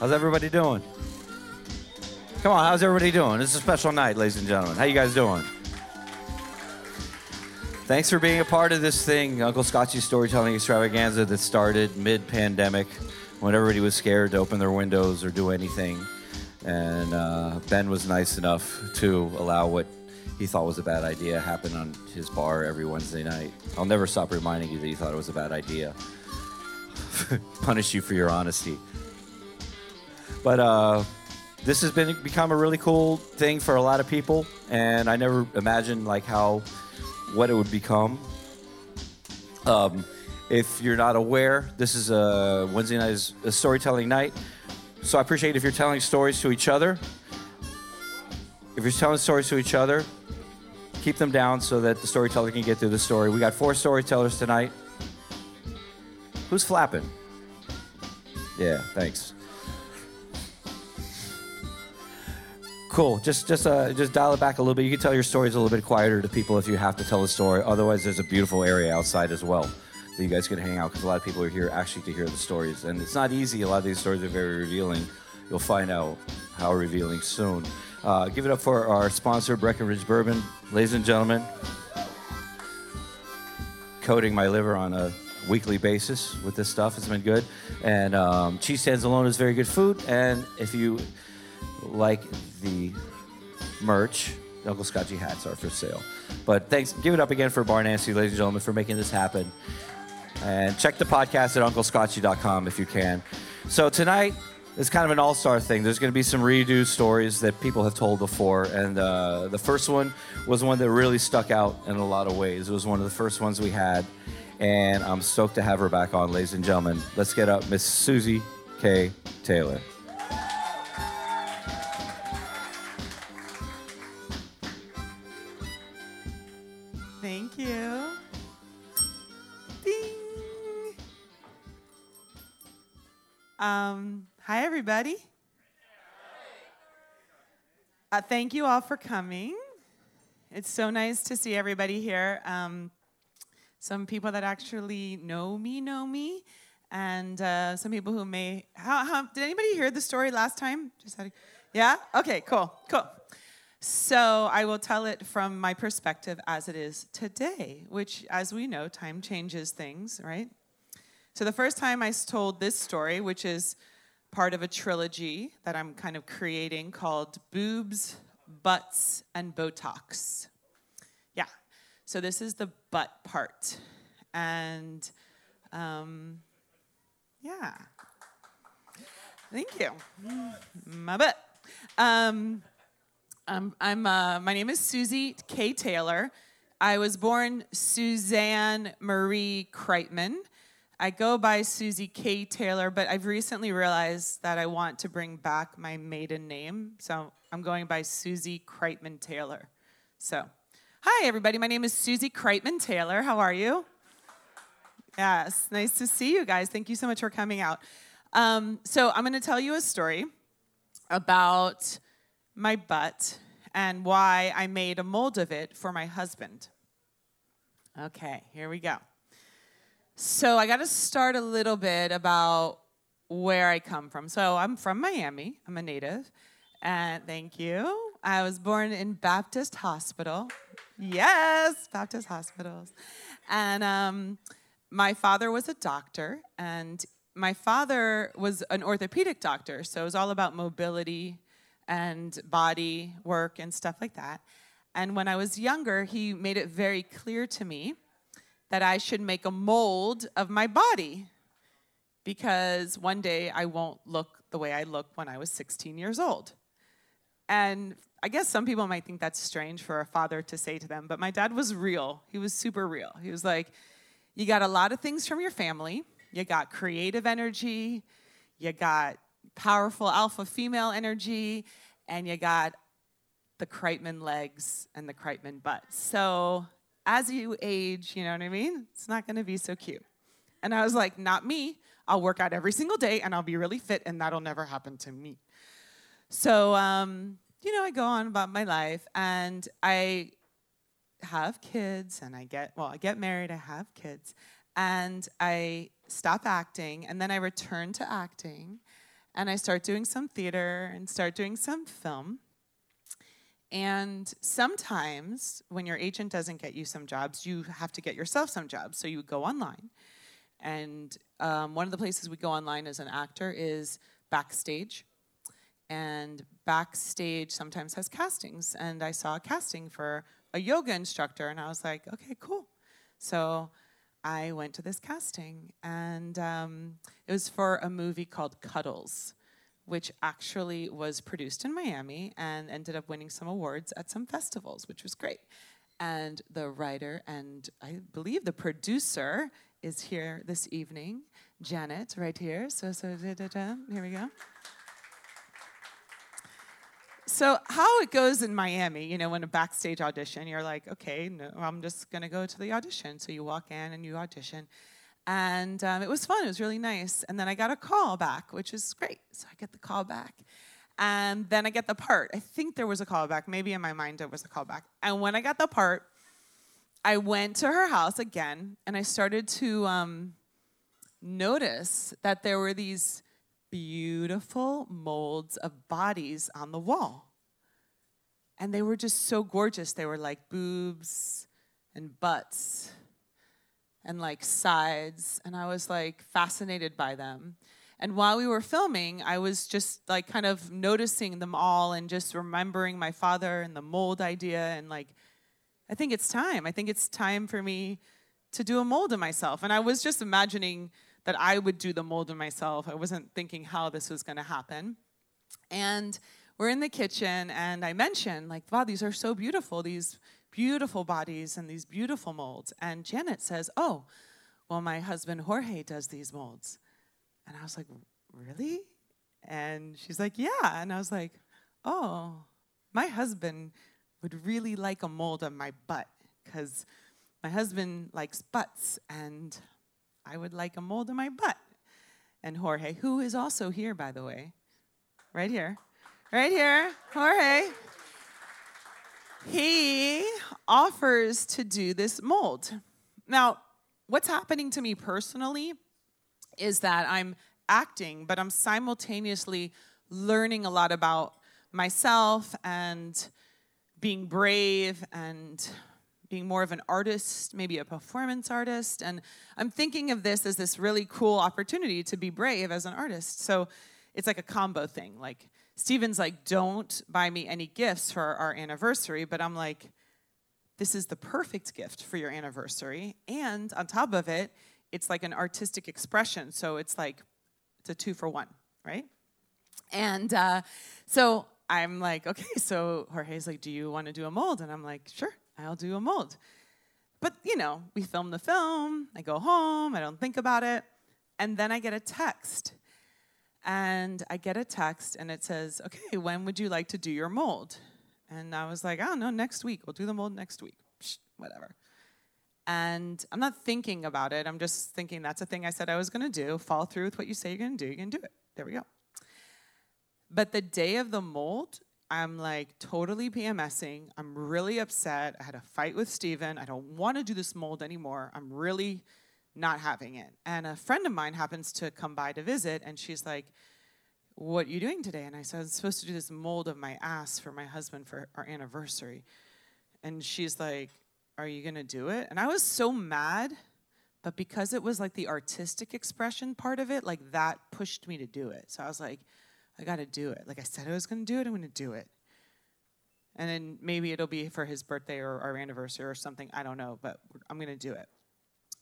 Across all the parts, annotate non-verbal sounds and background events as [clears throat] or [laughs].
How's everybody doing? Come on, how's everybody doing? It's a special night, ladies and gentlemen. How you guys doing? Thanks for being a part of this thing, Uncle Scotchy's storytelling extravaganza that started mid-pandemic when everybody was scared to open their windows or do anything. And uh, Ben was nice enough to allow what he thought was a bad idea happen on his bar every Wednesday night. I'll never stop reminding you that he thought it was a bad idea. [laughs] Punish you for your honesty. But uh, this has been become a really cool thing for a lot of people, and I never imagined like how what it would become. Um, if you're not aware, this is a Wednesday night is a storytelling night. So I appreciate if you're telling stories to each other. If you're telling stories to each other, keep them down so that the storyteller can get through the story. We got four storytellers tonight. Who's flapping? Yeah, thanks. Cool. Just just uh, just dial it back a little bit. You can tell your stories a little bit quieter to people if you have to tell a story. Otherwise, there's a beautiful area outside as well that you guys can hang out because a lot of people are here actually to hear the stories, and it's not easy. A lot of these stories are very revealing. You'll find out how revealing soon. Uh, give it up for our sponsor, Breckenridge Bourbon, ladies and gentlemen. Coating my liver on a weekly basis with this stuff. It's been good. And um, cheese stands alone is very good food. And if you like the merch, Uncle Scotchy hats are for sale. But thanks. Give it up again for Bar Nancy, ladies and gentlemen, for making this happen. And check the podcast at UncleScotchy.com if you can. So tonight is kind of an all-star thing. There's going to be some redo stories that people have told before, and uh, the first one was one that really stuck out in a lot of ways. It was one of the first ones we had, and I'm stoked to have her back on, ladies and gentlemen. Let's get up Miss Susie K. Taylor. Um, hi, everybody. Uh, thank you all for coming. It's so nice to see everybody here. Um, some people that actually know me know me, and uh, some people who may. How, how, did anybody hear the story last time? Just had, yeah. Okay. Cool. Cool. So I will tell it from my perspective as it is today, which, as we know, time changes things, right? So the first time I told this story, which is part of a trilogy that I'm kind of creating called Boobs, Butts, and Botox. Yeah. So this is the butt part. And um, yeah. Thank you. My butt. Um, um, I'm, uh, my name is Susie K. Taylor. I was born Suzanne Marie Kreitman. I go by Susie K. Taylor, but I've recently realized that I want to bring back my maiden name. So I'm going by Susie Kreitman Taylor. So, hi, everybody. My name is Susie Kreitman Taylor. How are you? Yes, nice to see you guys. Thank you so much for coming out. Um, so, I'm going to tell you a story about my butt and why I made a mold of it for my husband. Okay, here we go. So I got to start a little bit about where I come from. So I'm from Miami, I'm a native, and thank you. I was born in Baptist Hospital. Yes, Baptist hospitals. And um, my father was a doctor, and my father was an orthopedic doctor, so it was all about mobility and body work and stuff like that. And when I was younger, he made it very clear to me that I should make a mold of my body because one day I won't look the way I looked when I was 16 years old. And I guess some people might think that's strange for a father to say to them, but my dad was real. He was super real. He was like, You got a lot of things from your family, you got creative energy, you got powerful alpha female energy, and you got the Kreitman legs and the Kreitman butt. So as you age, you know what I mean? It's not gonna be so cute. And I was like, not me. I'll work out every single day and I'll be really fit, and that'll never happen to me. So, um, you know, I go on about my life and I have kids and I get, well, I get married, I have kids, and I stop acting, and then I return to acting and I start doing some theater and start doing some film. And sometimes when your agent doesn't get you some jobs, you have to get yourself some jobs. So you go online. And um, one of the places we go online as an actor is Backstage. And Backstage sometimes has castings. And I saw a casting for a yoga instructor, and I was like, okay, cool. So I went to this casting, and um, it was for a movie called Cuddles which actually was produced in Miami and ended up winning some awards at some festivals, which was great. And the writer and I believe the producer is here this evening, Janet, right here. So, so da, da, da. here we go. So, how it goes in Miami, you know, when a backstage audition, you're like, okay, no, I'm just gonna go to the audition. So you walk in and you audition. And um, it was fun, it was really nice. And then I got a call back, which is great. So I get the call back. And then I get the part. I think there was a call back. Maybe in my mind there was a call back. And when I got the part, I went to her house again and I started to um, notice that there were these beautiful molds of bodies on the wall. And they were just so gorgeous. They were like boobs and butts and like sides, and I was like fascinated by them. And while we were filming, I was just like kind of noticing them all and just remembering my father and the mold idea. And like, I think it's time. I think it's time for me to do a mold of myself. And I was just imagining that I would do the mold of myself. I wasn't thinking how this was going to happen. And we're in the kitchen, and I mentioned, like, wow, these are so beautiful. These beautiful bodies and these beautiful molds. And Janet says, Oh, well, my husband Jorge does these molds. And I was like, Really? And she's like, Yeah. And I was like, Oh, my husband would really like a mold of my butt because my husband likes butts and I would like a mold of my butt. And Jorge, who is also here, by the way, right here, right here, Jorge he offers to do this mold. Now, what's happening to me personally is that I'm acting, but I'm simultaneously learning a lot about myself and being brave and being more of an artist, maybe a performance artist. And I'm thinking of this as this really cool opportunity to be brave as an artist. So it's like a combo thing. Like, Stephen's like, don't buy me any gifts for our anniversary. But I'm like, this is the perfect gift for your anniversary. And on top of it, it's like an artistic expression. So it's like, it's a two for one, right? And uh, so I'm like, okay, so Jorge's like, do you want to do a mold? And I'm like, sure, I'll do a mold. But, you know, we film the film, I go home, I don't think about it. And then I get a text and I get a text and it says, okay, when would you like to do your mold? And I was like, I don't know, next week. We'll do the mold next week. Psh, whatever. And I'm not thinking about it. I'm just thinking that's a thing I said I was going to do. Follow through with what you say you're going to do. You're going to do it. There we go. But the day of the mold, I'm like totally PMSing. I'm really upset. I had a fight with Stephen. I don't want to do this mold anymore. I'm really not having it. And a friend of mine happens to come by to visit, and she's like, What you doing today? And I said, I'm supposed to do this mold of my ass for my husband for our anniversary. And she's like, Are you going to do it? And I was so mad, but because it was like the artistic expression part of it, like that pushed me to do it. So I was like, I got to do it. Like I said I was going to do it, I'm going to do it. And then maybe it'll be for his birthday or our anniversary or something. I don't know, but I'm going to do it.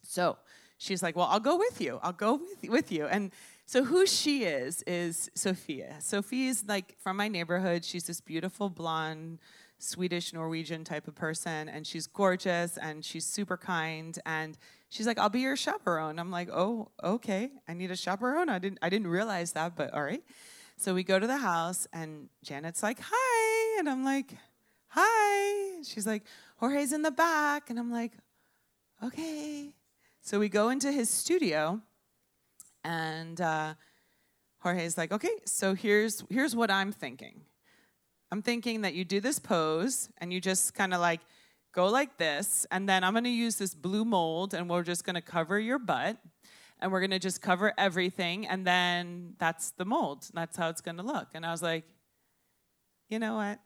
So she's like, Well, I'll go with you. I'll go with, with you. And so who she is, is Sophia. Sophia's like from my neighborhood. She's this beautiful blonde, Swedish, Norwegian type of person. And she's gorgeous and she's super kind. And she's like, I'll be your chaperone. I'm like, Oh, okay. I need a chaperone. I didn't, I didn't realize that, but all right. So we go to the house and Janet's like, Hi. And I'm like, Hi. She's like, Jorge's in the back. And I'm like, Okay. So we go into his studio, and uh, Jorge's like, okay, so here's, here's what I'm thinking. I'm thinking that you do this pose, and you just kind of like go like this, and then I'm gonna use this blue mold, and we're just gonna cover your butt. and we're gonna just cover everything, and then that's the mold. That's how it's gonna look. And I was like, you know what?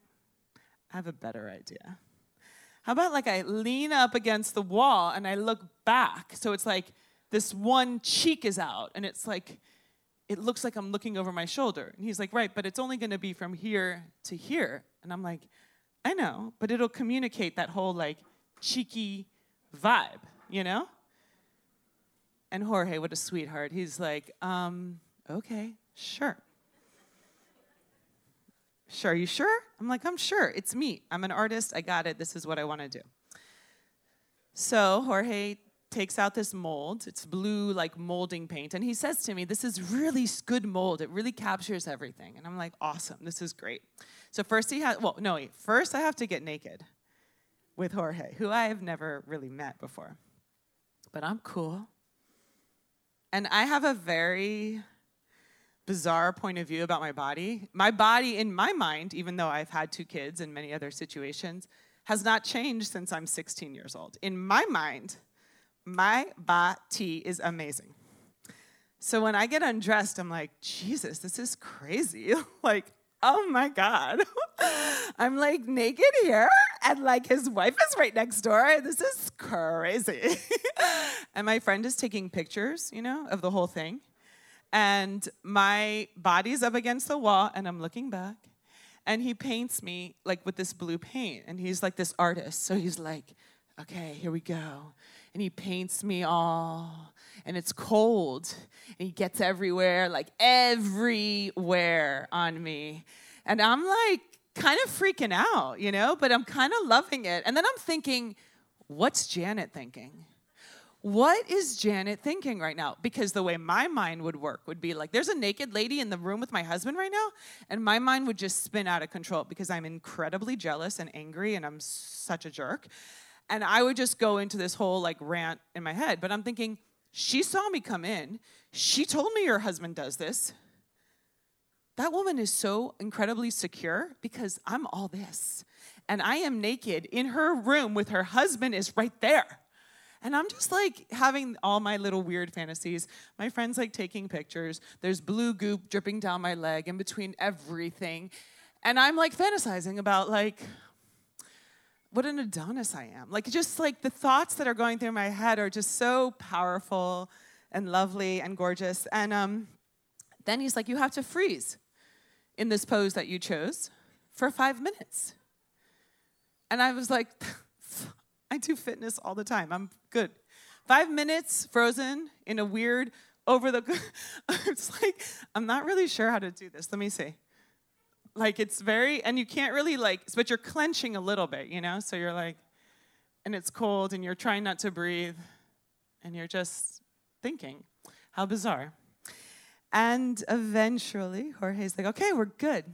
I have a better idea. How about like I lean up against the wall and I look back? So it's like this one cheek is out, and it's like, it looks like I'm looking over my shoulder. And he's like, right, but it's only gonna be from here to here. And I'm like, I know, but it'll communicate that whole like cheeky vibe, you know? And Jorge, what a sweetheart. He's like, um, okay, sure. Sure, are you sure? I'm like, I'm sure. It's me. I'm an artist. I got it. This is what I want to do. So Jorge takes out this mold. It's blue, like molding paint. And he says to me, This is really good mold. It really captures everything. And I'm like, Awesome. This is great. So first he has, well, no, wait. First I have to get naked with Jorge, who I have never really met before. But I'm cool. And I have a very bizarre point of view about my body. My body, in my mind, even though I've had two kids and many other situations, has not changed since I'm 16 years old. In my mind, my body is amazing. So when I get undressed, I'm like, Jesus, this is crazy. [laughs] like, oh my God. [laughs] I'm like naked here, and like his wife is right next door. This is crazy. [laughs] and my friend is taking pictures, you know, of the whole thing and my body's up against the wall and I'm looking back and he paints me like with this blue paint and he's like this artist so he's like okay here we go and he paints me all and it's cold and he gets everywhere like everywhere on me and I'm like kind of freaking out you know but I'm kind of loving it and then I'm thinking what's Janet thinking what is Janet thinking right now? Because the way my mind would work would be like, there's a naked lady in the room with my husband right now, and my mind would just spin out of control because I'm incredibly jealous and angry and I'm such a jerk. And I would just go into this whole like rant in my head. But I'm thinking, she saw me come in. She told me your husband does this. That woman is so incredibly secure because I'm all this. And I am naked in her room with her husband is right there. And I'm just like having all my little weird fantasies. My friend's like taking pictures. There's blue goop dripping down my leg in between everything. And I'm like fantasizing about like what an Adonis I am. Like just like the thoughts that are going through my head are just so powerful and lovely and gorgeous. And um, then he's like, you have to freeze in this pose that you chose for five minutes. And I was like, [laughs] I do fitness all the time. I'm good. Five minutes frozen in a weird over the. [laughs] it's like I'm not really sure how to do this. Let me see. Like it's very, and you can't really like, but you're clenching a little bit, you know. So you're like, and it's cold, and you're trying not to breathe, and you're just thinking, how bizarre. And eventually, Jorge's like, okay, we're good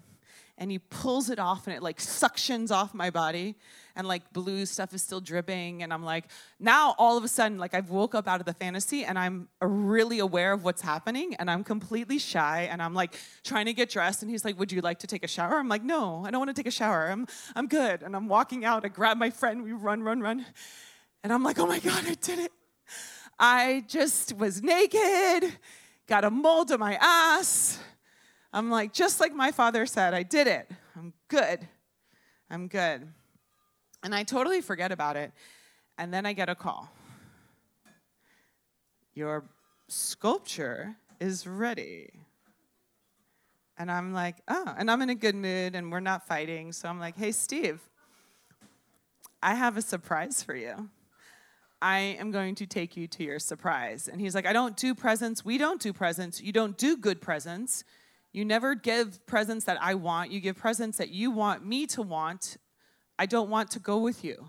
and he pulls it off and it like suctions off my body and like blue stuff is still dripping and i'm like now all of a sudden like i've woke up out of the fantasy and i'm uh, really aware of what's happening and i'm completely shy and i'm like trying to get dressed and he's like would you like to take a shower? I'm like no i don't want to take a shower. I'm i'm good. And i'm walking out i grab my friend we run run run and i'm like oh my god i did it. I just was naked got a mold on my ass I'm like, just like my father said, I did it. I'm good. I'm good. And I totally forget about it. And then I get a call. Your sculpture is ready. And I'm like, oh, and I'm in a good mood and we're not fighting. So I'm like, hey, Steve, I have a surprise for you. I am going to take you to your surprise. And he's like, I don't do presents. We don't do presents. You don't do good presents. You never give presents that I want. You give presents that you want me to want. I don't want to go with you.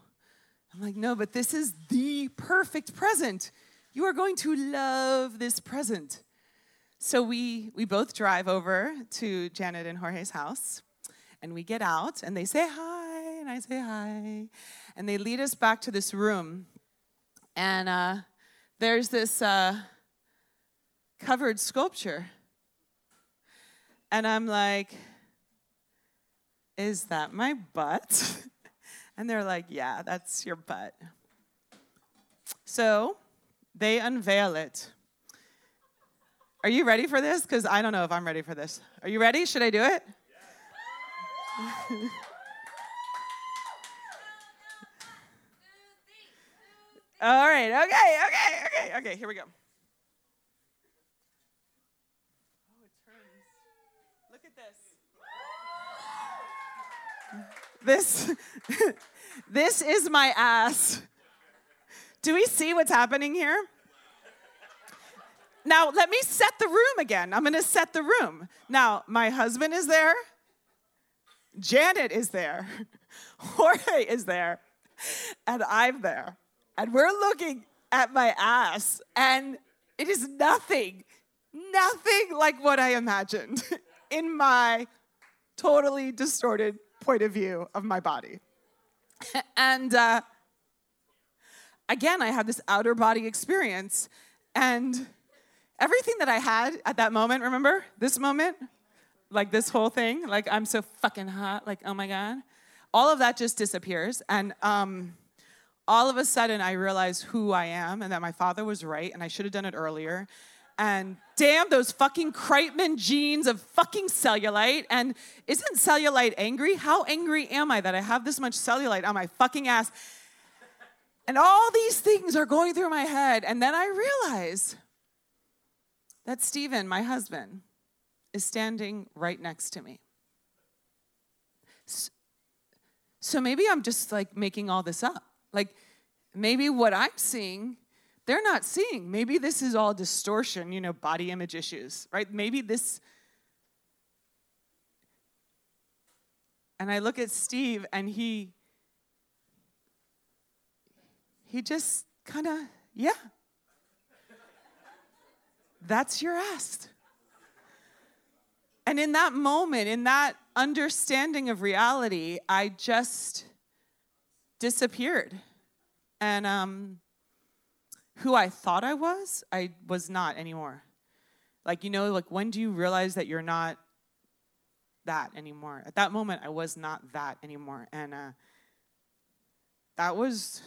I'm like, no, but this is the perfect present. You are going to love this present. So we we both drive over to Janet and Jorge's house, and we get out, and they say hi, and I say hi, and they lead us back to this room, and uh, there's this uh, covered sculpture and I'm like, Is that my butt? [laughs] and they're like, Yeah, that's your butt. So they unveil it. Are you ready for this? Because I don't know if I'm ready for this. Are you ready? Should I do it? [laughs] All right, okay, okay, okay, okay, here we go. Oh, it turns. Look at this. [laughs] This, is my ass. Do we see what's happening here? Now, let me set the room again. I'm gonna set the room. Now, my husband is there, Janet is there, [laughs] Jorge is there, and I'm there and we're looking at my ass, and it is nothing, nothing like what I imagined [laughs] in my totally distorted point of view of my body. [laughs] and uh, again, I had this outer body experience, and everything that I had at that moment, remember this moment? Like this whole thing, like I'm so fucking hot, like oh my God. All of that just disappears. And um, all of a sudden I realized who I am and that my father was right and I should have done it earlier. And damn those fucking Kreitman genes of fucking cellulite. And isn't cellulite angry? How angry am I that I have this much cellulite on my fucking ass? And all these things are going through my head. And then I realize that Stephen, my husband, is standing right next to me. So maybe I'm just like making all this up. Like maybe what I'm seeing, they're not seeing. Maybe this is all distortion, you know, body image issues, right? Maybe this. And I look at Steve and he he just kind of, yeah. That's your ass. And in that moment, in that understanding of reality, I just disappeared. And um, who I thought I was, I was not anymore. Like, you know, like when do you realize that you're not that anymore? At that moment, I was not that anymore. And uh, that was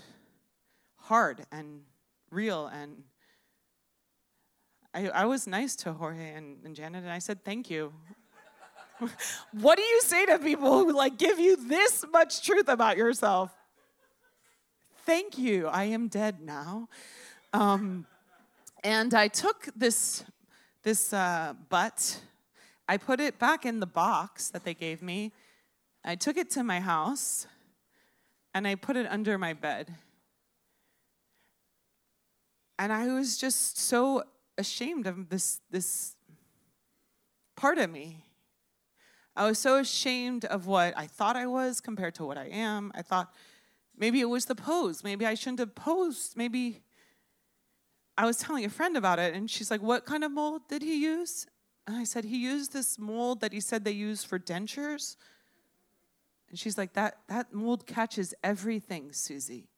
hard and real. And I, I was nice to Jorge and, and Janet, and I said, thank you. [laughs] what do you say to people who like give you this much truth about yourself? thank you, I am dead now. Um, and I took this, this uh, butt, I put it back in the box that they gave me. I took it to my house and I put it under my bed. And I was just so ashamed of this, this part of me. I was so ashamed of what I thought I was compared to what I am. I thought Maybe it was the pose. Maybe I shouldn't have posed. Maybe I was telling a friend about it, and she's like, What kind of mold did he use? And I said, He used this mold that he said they use for dentures. And she's like, That, that mold catches everything, Susie.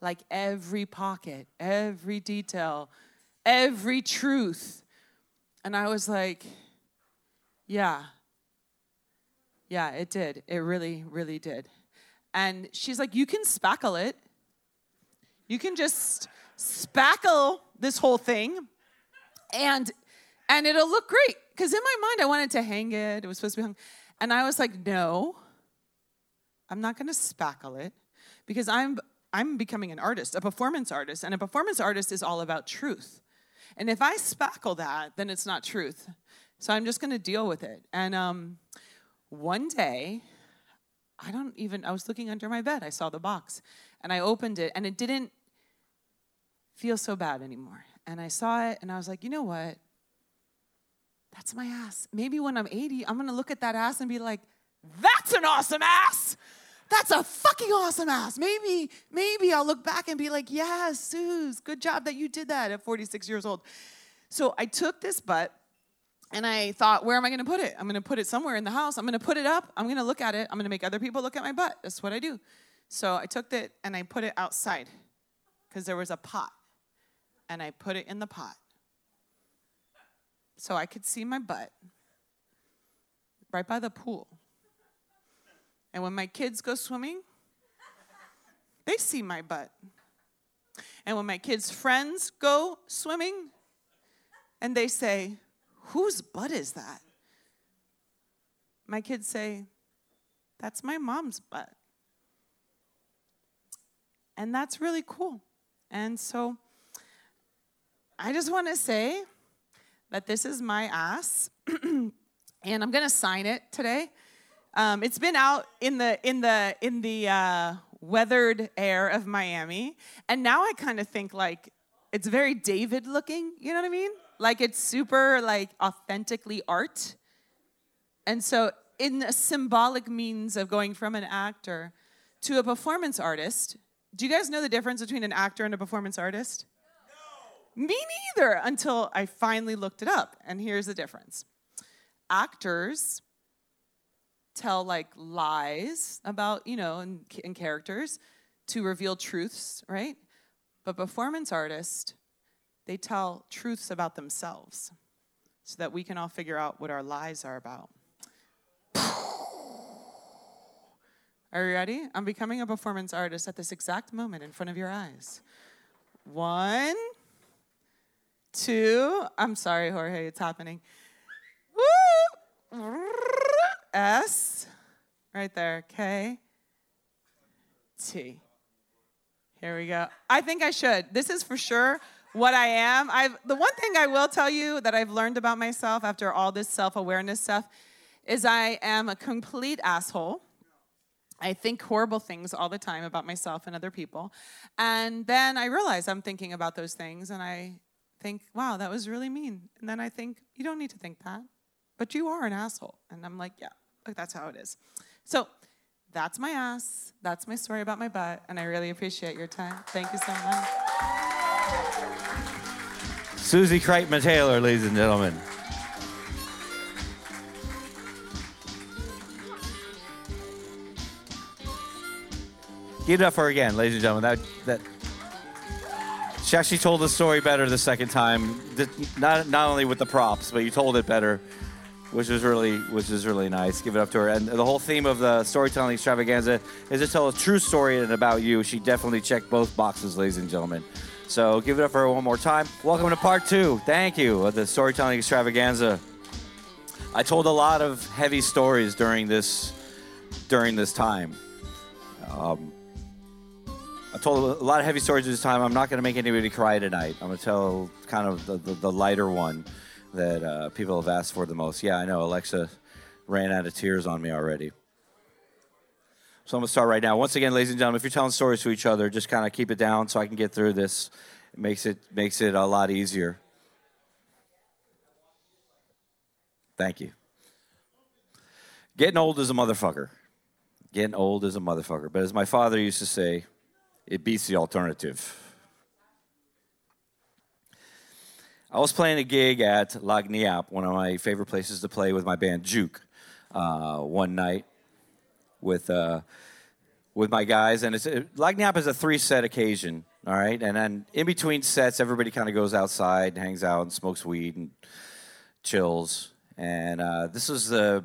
Like every pocket, every detail, every truth. And I was like, Yeah. Yeah, it did. It really, really did. And she's like, You can spackle it. You can just spackle this whole thing and and it'll look great. Because in my mind, I wanted to hang it. It was supposed to be hung. And I was like, no, I'm not gonna spackle it because I'm I'm becoming an artist, a performance artist, and a performance artist is all about truth. And if I spackle that, then it's not truth. So I'm just gonna deal with it. And um, one day, I don't even, I was looking under my bed. I saw the box and I opened it and it didn't feel so bad anymore. And I saw it and I was like, you know what? That's my ass. Maybe when I'm 80, I'm gonna look at that ass and be like, that's an awesome ass. That's a fucking awesome ass. Maybe, maybe I'll look back and be like, yeah, Suze, good job that you did that at 46 years old. So I took this butt and I thought, where am I to put it? I'm to put it somewhere in the house. I'm to put it up. I'm to look at it. I'm to make other people look at my butt. That's what I do. So I took it and I put it outside because there was a pot. And I put it in the pot. So I could see my butt right by the pool. And when my kids go swimming, they see my butt. And when my kids' friends go swimming and they say, Whose butt is that? My kids say, That's my mom's butt. And that's really cool. And so I just want to say that this is my ass, [clears throat] and I'm going to sign it today. Um, it's been out in the in the in the uh, weathered air of Miami, and now I kind of think like it's very David looking. You know what I mean? Like it's super like authentically art, and so in a symbolic means of going from an actor to a performance artist. Do you guys know the difference between an actor and a performance artist? Me neither until I finally looked it up. And here's the difference actors tell like lies about, you know, in characters to reveal truths, right? But performance artists, they tell truths about themselves so that we can all figure out what our lies are about. [sighs] Are you ready? I'm becoming a performance artist at this exact moment in front of your eyes. One, two, I'm sorry, Jorge, it's happening. Woo! S, right there, K, T. Here we go. I think I should. This is for sure what I am. I've the one thing I will tell you that I've learned about myself after all this self-awareness stuff is I am a complete asshole. I think horrible things all the time about myself and other people. And then I realize I'm thinking about those things and I think, wow, that was really mean. And then I think, you don't need to think that, but you are an asshole. And I'm like, yeah, like that's how it is. So that's my ass. That's my story about my butt. And I really appreciate your time. Thank you so much. Susie Kreitman Taylor, ladies and gentlemen. Give it up for her again, ladies and gentlemen. That that she actually told the story better the second time. Not not only with the props, but you told it better, which was really which was really nice. Give it up to her. And the whole theme of the storytelling extravaganza is to tell a true story and about you. She definitely checked both boxes, ladies and gentlemen. So give it up for her one more time. Welcome to part two. Thank you of the storytelling extravaganza. I told a lot of heavy stories during this during this time. Um, told a lot of heavy stories this time. I'm not going to make anybody cry tonight. I'm going to tell kind of the, the, the lighter one that uh, people have asked for the most. Yeah, I know. Alexa ran out of tears on me already. So I'm going to start right now. Once again, ladies and gentlemen, if you're telling stories to each other, just kind of keep it down so I can get through this. It makes it makes it a lot easier. Thank you. Getting old is a motherfucker. Getting old is a motherfucker. But as my father used to say, it beats the alternative. I was playing a gig at Lagniappe, one of my favorite places to play with my band Juke, uh, one night with uh, with my guys, and it's Lagniappe is a three set occasion, all right, and then in between sets, everybody kind of goes outside, hangs out, and smokes weed and chills, and uh, this was the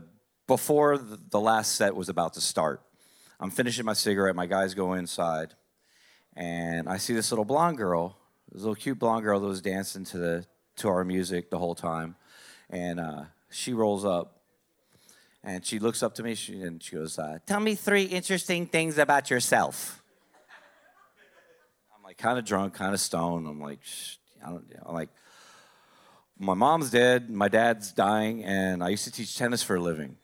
before the last set was about to start. I'm finishing my cigarette, my guys go inside and I see this little blonde girl, this little cute blonde girl that was dancing to the to our music the whole time, and uh, she rolls up, and she looks up to me she, and she goes, uh, "Tell me three interesting things about yourself." I'm like kind of drunk, kind of stoned. I'm like, I don't, I'm like, my mom's dead, my dad's dying, and I used to teach tennis for a living.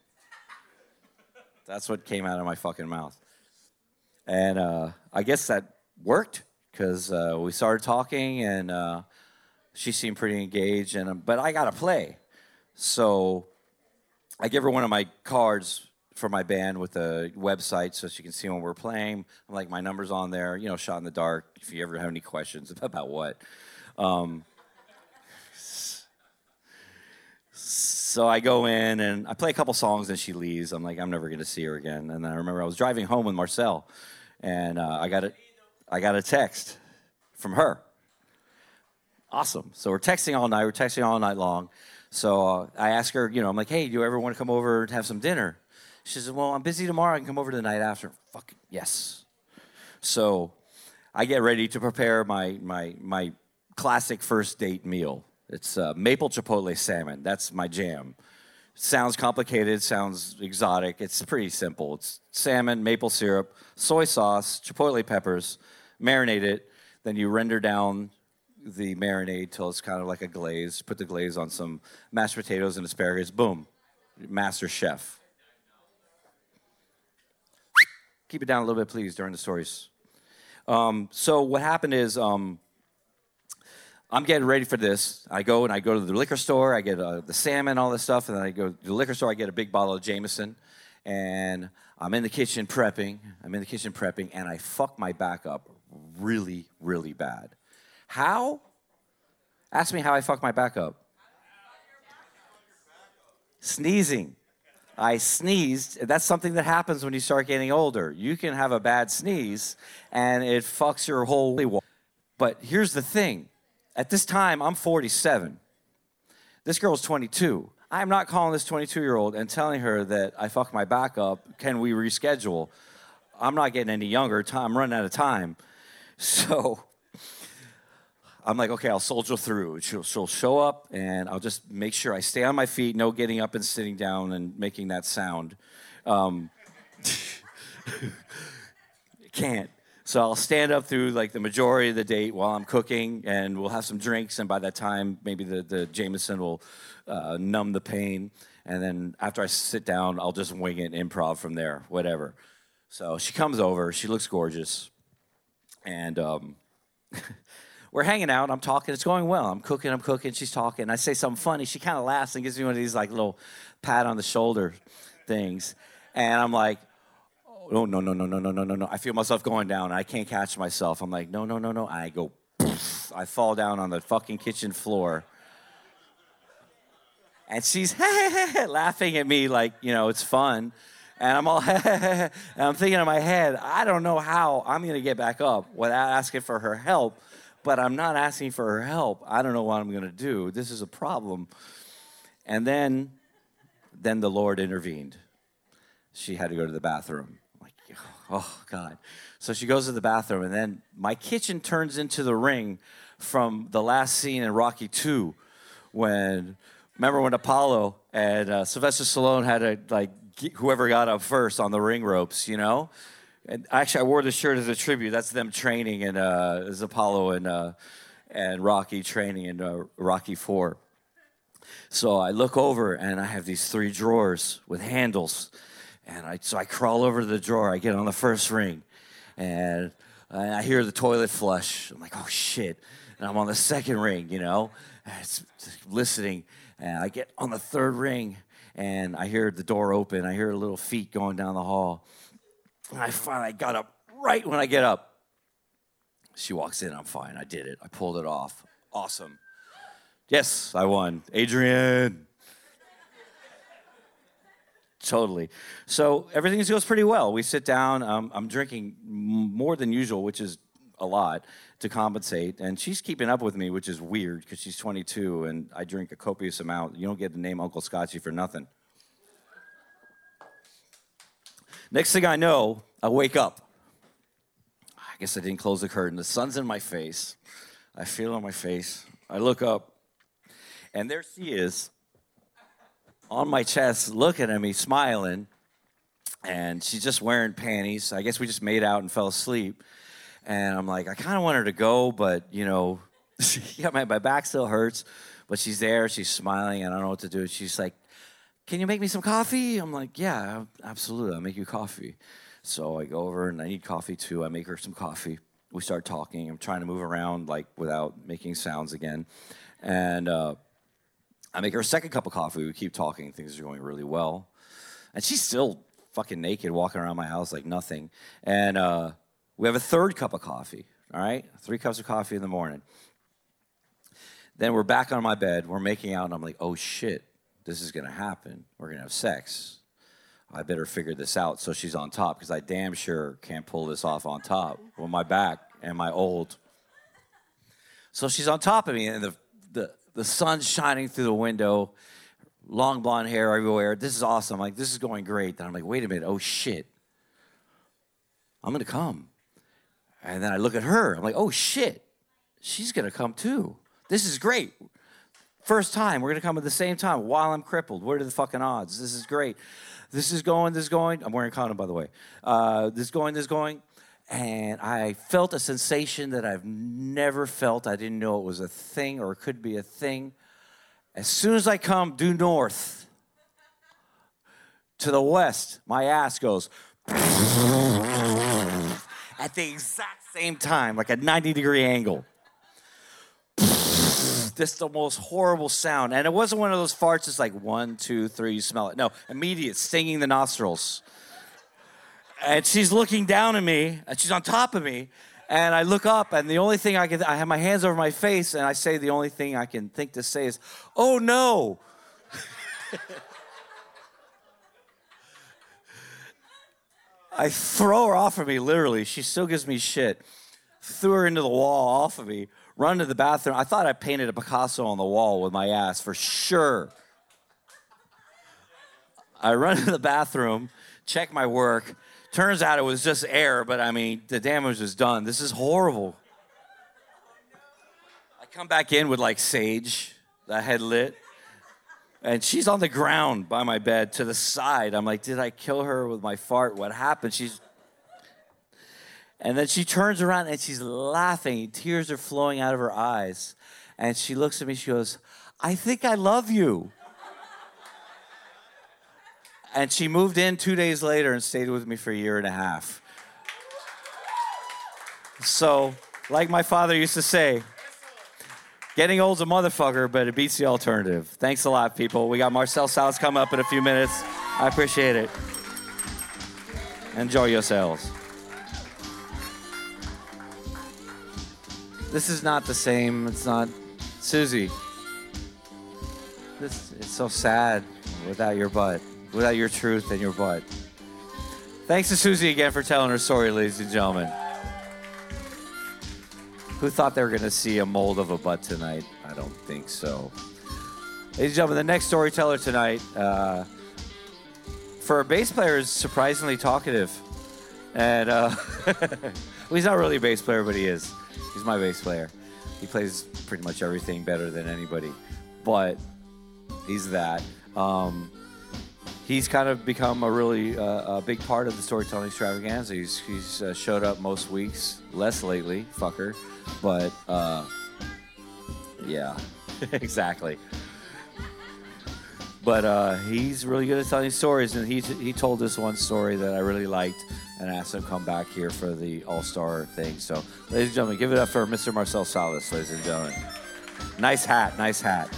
That's what came out of my fucking mouth. And uh, I guess that worked because uh, we started talking and uh, she seemed pretty engaged. And but I got to play, so I give her one of my cards for my band with a website so she can see when we're playing. I'm like, my number's on there, you know, shot in the dark. If you ever have any questions [laughs] about what. Um, so I go in and I play a couple songs and she leaves. I'm like, I'm never going to see her again. And I remember I was driving home with Marcel and uh, I got it. I got a text from her. Awesome. So we're texting all night. We're texting all night long. So uh, I ask her, you know, I'm like, hey, do you ever want to come over and have some dinner? She says, well, I'm busy tomorrow. I can come over the night after. Fuck yes. So I get ready to prepare my my my classic first date meal. It's uh, maple chipotle salmon. That's my jam. Sounds complicated, sounds exotic. It's pretty simple. It's salmon, maple syrup, soy sauce, chipotle peppers, marinate it. Then you render down the marinade till it's kind of like a glaze. Put the glaze on some mashed potatoes and asparagus. Boom, master chef. Keep it down a little bit, please, during the stories. Um, so what happened is um, I'm getting ready for this. I go and I go to the liquor store. I get uh, the salmon, all this stuff, and then I go to the liquor store. I get a big bottle of Jameson, and I'm in the kitchen prepping. I'm in the kitchen prepping, and I fuck my back up really, really bad. How? Ask me how I fuck my back up. Sneezing. I sneezed. That's something that happens when you start getting older. You can have a bad sneeze and it fucks your whole. But here's the thing at this time, I'm 47. This girl's 22. I'm not calling this 22 year old and telling her that I fucked my back up. Can we reschedule? I'm not getting any younger. I'm running out of time. So I'm like, okay, I'll soldier through. She'll, she'll show up, and I'll just make sure I stay on my feet, no getting up and sitting down and making that sound. Um, [laughs] can't. So I'll stand up through like the majority of the date while I'm cooking, and we'll have some drinks. And by that time, maybe the, the Jameson will uh, numb the pain. And then after I sit down, I'll just wing it improv from there, whatever. So she comes over. She looks gorgeous, and um, [laughs] we're hanging out. I'm talking. It's going well. I'm cooking. I'm cooking. She's talking. I say something funny. She kind of laughs and gives me one of these like little pat on the shoulder things. And I'm like, oh, no, no, no, no, no, no, no, no. I feel myself going down. I can't catch myself. I'm like, no, no, no, no. I go, [laughs] I fall down on the fucking kitchen floor. And she's [laughs] laughing at me like, you know, it's fun. And I'm all, [laughs] and I'm thinking in my head, I don't know how I'm going to get back up without asking for her help but I'm not asking for her help. I don't know what I'm going to do. This is a problem. And then, then the Lord intervened. She had to go to the bathroom. Like, oh God. So she goes to the bathroom, and then my kitchen turns into the ring from the last scene in Rocky 2 when, remember when Apollo and uh, Sylvester Stallone had to, like, whoever got up first on the ring ropes, you know? And actually, I wore this shirt as a tribute. That's them training in uh, as Apollo and uh, and Rocky training in uh, Rocky Four. So I look over and I have these three drawers with handles, and I so I crawl over to the drawer. I get on the first ring, and, I hear the toilet flush. I'm like, oh shit! And I'm on the second ring, you know, it's listening, and I get on the third ring, and I hear the door open. I hear little feet going down the hall and I finally got up right when I get up. She walks in, I'm fine. I did it. I pulled it off. Awesome. Yes, I won. Adrian. totally. So everything goes pretty well. We sit down. Um, I'm drinking more than usual, which is a lot to compensate. And she's keeping up with me, which is weird because she's 22 and I drink a copious amount. You don't get the name Uncle Scotchy for nothing. Next thing I know, I wake up. I guess I didn't close the curtain. The sun's in my face. I feel on my face. I look up, and there she is on my chest, looking at me, smiling. And she's just wearing panties. I guess we just made out and fell asleep. And I'm like, I kind of want her to go, but you know, [laughs] yeah, my, my back still hurts. But she's there, she's smiling, and I don't know what to do. She's like, can you make me some coffee? I'm like, yeah, absolutely. I'll make you coffee. So I go over and I need coffee too. I make her some coffee. We start talking. I'm trying to move around like without making sounds again. And uh, I make her a second cup of coffee. We keep talking. Things are going really well. And she's still fucking naked walking around my house like nothing. And uh, we have a third cup of coffee. All right? Three cups of coffee in the morning. Then we're back on my bed. We're making out. And I'm like, oh shit this is to happen. We're to have sex. I better figure this out so she's on top because I damn sure can't pull this off on top with my back and my old. So she's on top of me, and the, the, the sun's shining through the window, long blonde hair everywhere. This is awesome. Like, this is going great. Then I'm like, wait a minute. Oh, shit. I'm to come. And then I look at her. I'm like, oh, shit. She's to come too. This is great. First time, we're gonna come at the same time while I'm crippled. What are the fucking odds? This is great. This is going, this is going. I'm wearing a condom, by the way. Uh, this is going, this is going. And I felt a sensation that I've never felt. I didn't know it was a thing or it could be a thing. As soon as I come due north to the west, my ass goes [laughs] at the exact same time, like a 90 degree angle. [laughs] Just the most horrible sound. And it wasn't one of those farts it's like one, two, three, you smell it. No, immediate, stinging the nostrils. And she's looking down at me, and she's on top of me. And I look up, and the only thing I can, I have my hands over my face, and I say the only thing I can think to say is, oh no. [laughs] I throw her off of me, literally. She still gives me shit. Threw her into the wall off of me, run to the bathroom. I thought I painted a Picasso on the wall with my ass for sure. I run [laughs] to the bathroom, check my work. Turns out it was just air, but I mean, the damage was done. This is horrible. I come back in with like sage that I had lit and she's on the ground by my bed to the side. I'm like, did I kill her with my fart? What happened? She's and then she turns around and she's laughing. Tears are flowing out of her eyes. And she looks at me, she goes, I think I love you. and she moved in two days later and stayed with me for a year and a half. So, like my father used to say, Getting old's a motherfucker, but it beats the alternative. Thanks a lot, people. We got Marcel Salas coming up in a few minutes. I appreciate it. Enjoy yourselves. This is not the same. It's not Susie. This it's so sad without your butt, without your truth and your butt. Thanks to Susie again for telling her story, ladies and gentlemen. Who thought they were going to see a mold of a butt tonight? I don't think so. Ladies and gentlemen, the next storyteller tonight, uh, for a bass player, is surprisingly talkative. And uh, [laughs] well, he's not really a bass player, but he is. He's my bass player. He plays pretty much everything better than anybody. But he's that. Um, he's kind of become a really uh, a big part of the storytelling extravaganza. He's, he's uh, showed up most weeks, less lately, fucker. But uh, yeah, [laughs] exactly. But uh, he's really good at telling stories, and he he told this one story that I really liked, and asked him to come back here for the All Star thing. So, ladies and gentlemen, give it up for Mr. Marcel Salas, ladies and gentlemen. Nice hat, nice hat.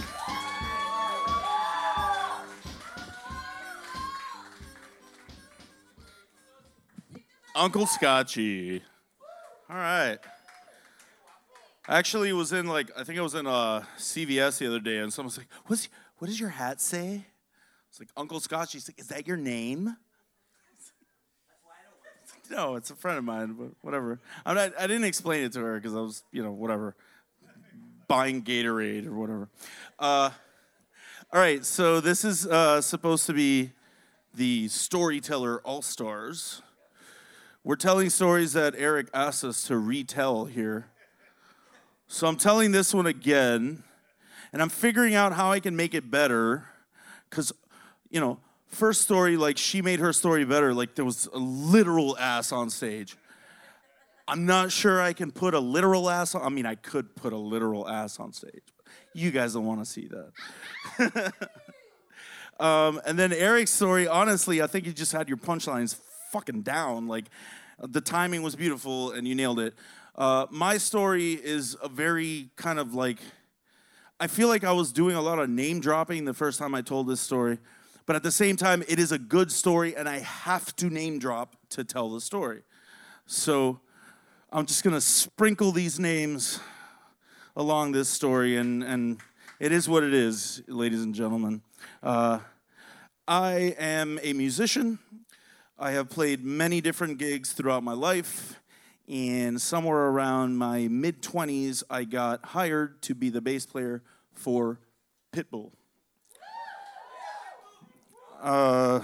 Uncle Scotchy. All right. Actually, was in like I think I was in uh, CVS the other day, and someone's like, "What's what does your hat say?" It's like Uncle Scotchy. He's like, "Is that your name?" [laughs] No, it's a friend of mine, but whatever. I'm not, I didn't explain it to her because I was, you know, whatever, buying Gatorade or whatever. Uh, all right, so this is uh, supposed to be the Storyteller All Stars. We're telling stories that Eric asked us to retell here. So I'm telling this one again, and I'm figuring out how I can make it better. Because, you know, first story, like she made her story better, like there was a literal ass on stage. I'm not sure I can put a literal ass on. I mean, I could put a literal ass on stage. You guys don't want to see that. [laughs] um, and then Eric's story, honestly, I think you just had your punchlines fucking down. Like, the timing was beautiful and you nailed it. Uh, my story is a very kind of like, I feel like I was doing a lot of name dropping the first time I told this story, but at the same time, it is a good story and I have to name drop to tell the story. So I'm just gonna sprinkle these names along this story, and, and it is what it is, ladies and gentlemen. Uh, I am a musician. I have played many different gigs throughout my life, and somewhere around my mid 20s, I got hired to be the bass player for Pitbull. Uh,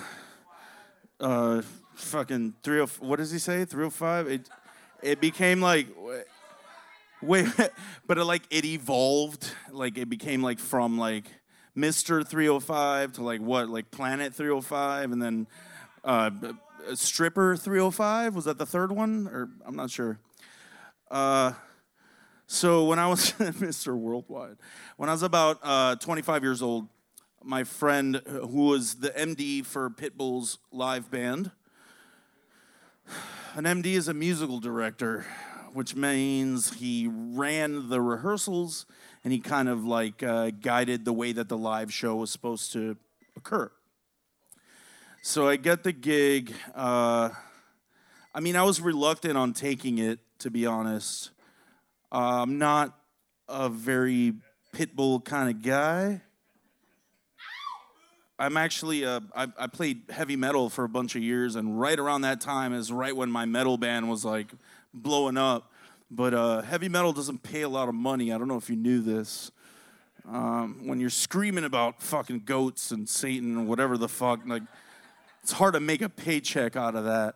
uh, fucking 30, what does he say? 305? It, it became like, Wait, [laughs] but it, like it evolved. Like it became like from like Mr. 305 to like what, like Planet 305, and then uh, Stripper 305. Was that the third one? Or I'm not sure. Uh, so when I was [laughs] Mr. Worldwide, when I was about uh, 25 years old, my friend who was the MD for Pitbull's live band. An MD is a musical director, which means he ran the rehearsals and he kind of like uh, guided the way that the live show was supposed to occur. So I get the gig. Uh, I mean, I was reluctant on taking it, to be honest. Uh, I'm not a very pitbull kind of guy. I'm actually uh, I, I played heavy metal for a bunch of years, and right around that time is right when my metal band was like blowing up. But uh, heavy metal doesn't pay a lot of money. I don't know if you knew this. Um, when you're screaming about fucking goats and Satan or whatever the fuck, like it's hard to make a paycheck out of that.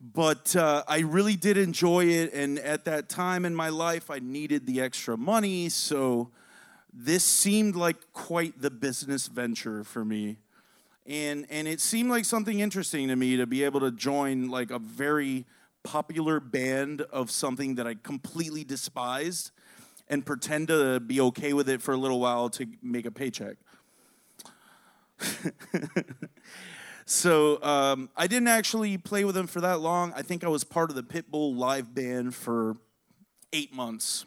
But uh, I really did enjoy it, and at that time in my life, I needed the extra money, so this seemed like quite the business venture for me. And, and it seemed like something interesting to me to be able to join like a very popular band of something that I completely despised and pretend to be okay with it for a little while to make a paycheck. [laughs] so um, I didn't actually play with them for that long. I think I was part of the Pitbull live band for eight months.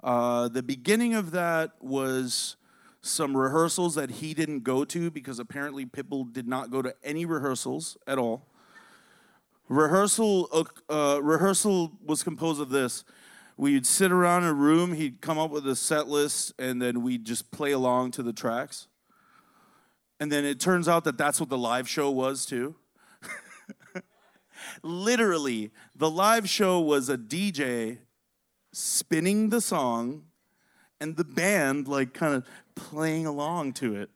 Uh, the beginning of that was some rehearsals that he didn't go to because apparently Pitbull did not go to any rehearsals at all. Rehearsal, uh, uh, rehearsal was composed of this. We'd sit around a room, he'd come up with a set list, and then we'd just play along to the tracks. And then it turns out that that's what the live show was too. [laughs] Literally, the live show was a DJ spinning the song and the band like kind of playing along to it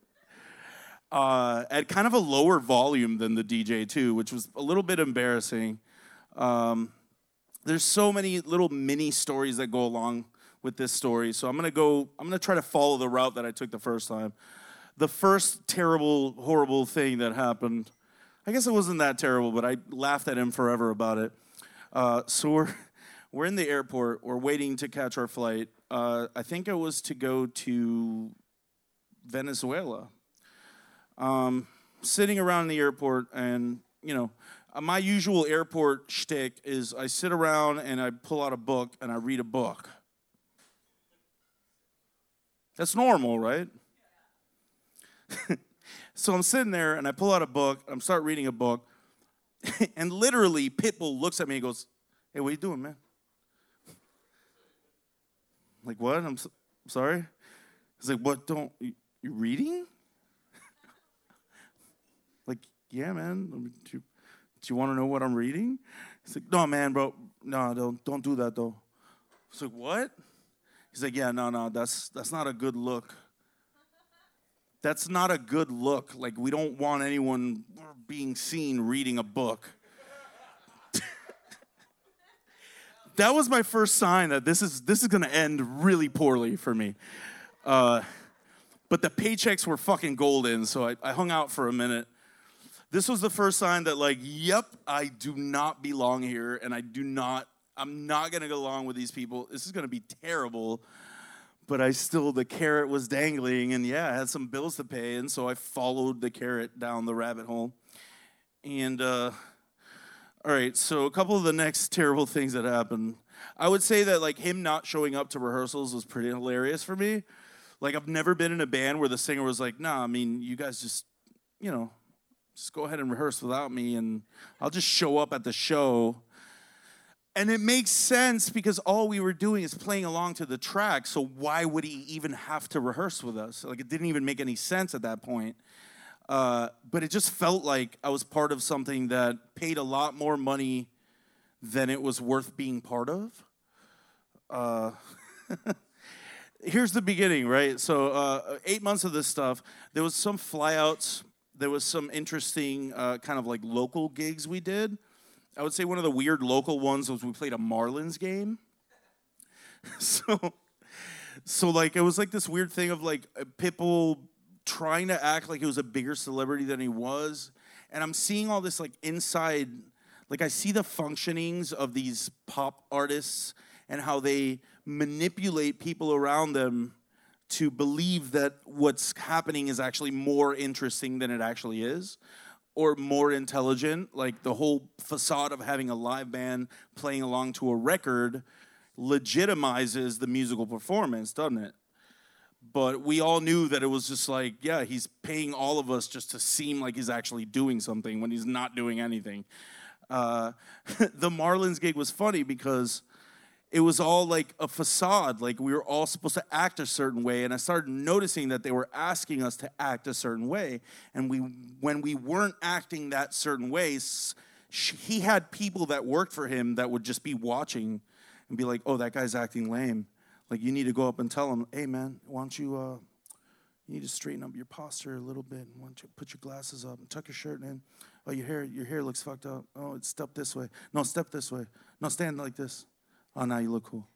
uh, at kind of a lower volume than the DJ too, which was a little bit embarrassing. Um, there's so many little mini stories that go along with this story, so I'm gonna go. I'm gonna try to follow the route that I took the first time. The first terrible, horrible thing that happened. I guess it wasn't that terrible, but I laughed at him forever about it. Uh, so we're [laughs] we're in the airport. We're waiting to catch our flight. Uh, I think it was to go to Venezuela. Um, sitting around in the airport, and you know, uh, my usual airport shtick is I sit around and I pull out a book and I read a book. That's normal, right? [laughs] so I'm sitting there and I pull out a book. I'm start reading a book, [laughs] and literally Pitbull looks at me and goes, "Hey, what you doing, man?" Like, what? I'm so, sorry? He's like, what? Don't, you, you reading? [laughs] like, yeah, man. Do you, do you want to know what I'm reading? He's like, no, man, bro. No, don't, don't do that, though. He's like, what? He's like, yeah, no, no, that's, that's not a good look. That's not a good look. Like, we don't want anyone being seen reading a book. [laughs] that was my first sign that this is this is gonna end really poorly for me. Uh, but the paychecks were fucking golden, so I, I hung out for a minute. This was the first sign that, like, yep, I do not belong here, and I do not, I'm not gonna get along with these people. This is gonna be terrible. But I still, the carrot was dangling, and yeah, I had some bills to pay, and so I followed the carrot down the rabbit hole. And uh, all right, so a couple of the next [laughs] terrible things that happened. I would say that like him not showing up to rehearsals was pretty hilarious for me. Like I've never been in a band where the singer was like, "Nah, I mean, you guys just, you know, just go ahead and rehearse without me and I'll just show up at the show." And it makes sense because all we were doing is playing along to the track. So why would he even have to rehearse with us? Like it didn't even make any sense at that point. Uh, but it just felt like I was part of something that paid a lot more money than it was worth being part of. Uh, [laughs] here's the beginning, right? So, uh, eight months of this stuff, there was some flyouts, there was some interesting uh, kind of like local gigs we did. I would say one of the weird local ones was we played a Marlins game. [laughs] so so like it was like this weird thing of like people trying to act like he was a bigger celebrity than he was and i'm seeing all this like inside like i see the functionings of these pop artists and how they manipulate people around them to believe that what's happening is actually more interesting than it actually is or more intelligent like the whole facade of having a live band playing along to a record legitimizes the musical performance, doesn't it? But we all knew that it was just like, yeah, he's paying all of us just to seem like he's actually doing something when he's not doing anything. Uh, [laughs] the Marlins gig was funny because it was all like a facade. Like we were all supposed to act a certain way, and I started noticing that they were asking us to act a certain way. And we, when we weren't acting that certain way, he had people that worked for him that would just be watching and be like, oh, that guy's acting lame. Like you need to go up and tell him, hey man, why don't you uh, you need to straighten up your posture a little bit. Why don't you put your glasses up and tuck your shirt in? Oh, your hair, your hair looks fucked up. Oh, it's step this way. No, step this way. No, stand like this. Oh, now you look cool.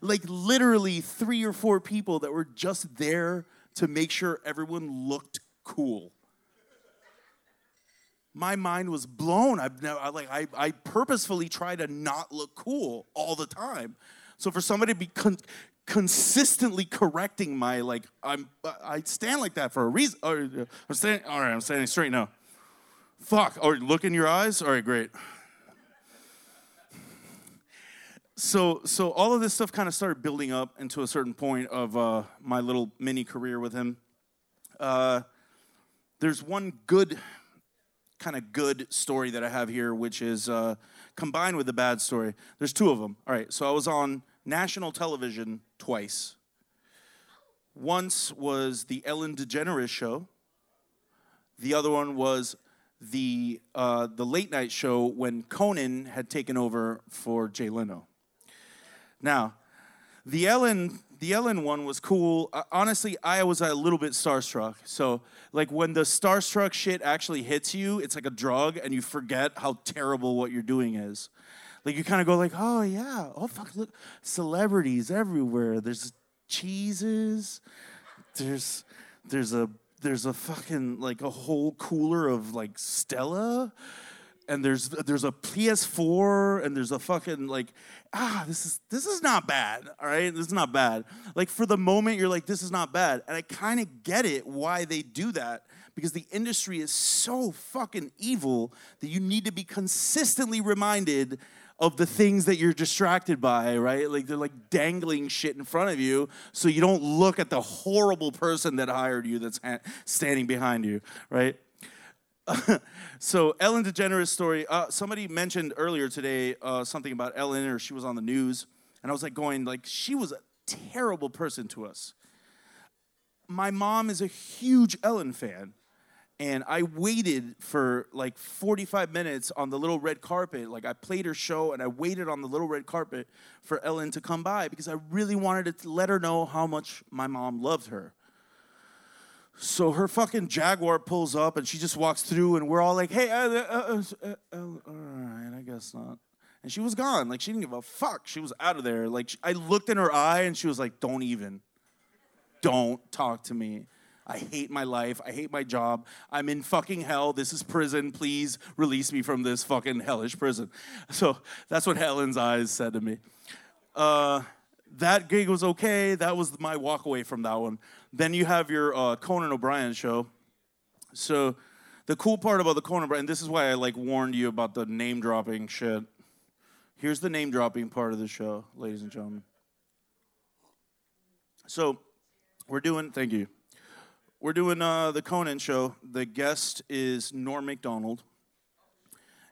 like literally three or four people that were just there to make sure everyone looked cool my mind was blown. I've I, like I, I purposefully try to not look cool all the time. So for somebody to be con- consistently correcting my like, I'm I stand like that for a reason. Or, I'm standing. All right, I'm standing straight now. Fuck. Or look in your eyes. All right, great. So so all of this stuff kind of started building up into a certain point of uh, my little mini career with him. Uh, there's one good kind of good story that I have here, which is uh, combined with the bad story. There's two of them. All right, so I was on national television twice. Once was the Ellen DeGeneres show. The other one was the uh, the late night show when Conan had taken over for Jay Leno. Now, the Ellen the Ellen one was cool. Uh, honestly, I was a little bit starstruck. So, like when the starstruck shit actually hits you, it's like a drug, and you forget how terrible what you're doing is. Like you kind of go like, oh yeah, oh fuck, look, celebrities everywhere. There's cheeses. There's there's a there's a fucking like a whole cooler of like Stella and there's there's a PS4 and there's a fucking like ah this is this is not bad all right this is not bad like for the moment you're like this is not bad and I kind of get it why they do that because the industry is so fucking evil that you need to be consistently reminded of the things that you're distracted by, right? Like they're like dangling shit in front of you so you don't look at the horrible person that hired you that's standing behind you, right? [laughs] so Ellen DeGeneres story. Uh, somebody mentioned earlier today uh, something about Ellen, or she was on the news, and I was like going like she was a terrible person to us. My mom is a huge Ellen fan, and I waited for like 45 minutes on the little red carpet. Like I played her show, and I waited on the little red carpet for Ellen to come by because I really wanted to let her know how much my mom loved her. So her fucking Jaguar pulls up and she just walks through, and we're all like, hey, uh, uh, uh, all right, I guess not. And she was gone. Like, she didn't give a fuck. She was out of there. Like, I looked in her eye and she was like, don't even. Don't talk to me. I hate my life. I hate my job. I'm in fucking hell. This is prison. Please release me from this fucking hellish prison. [laughs] So that's what Ellen's eyes said to me. Uh, that gig was okay. That was my walk away from that one. Then you have your uh, Conan O'Brien show. So the cool part about the Conan O'Brien, this is why I like warned you about the name dropping shit. Here's the name dropping part of the show, ladies and gentlemen. So we're doing, thank you. We're doing uh, the Conan show. The guest is Norm Macdonald.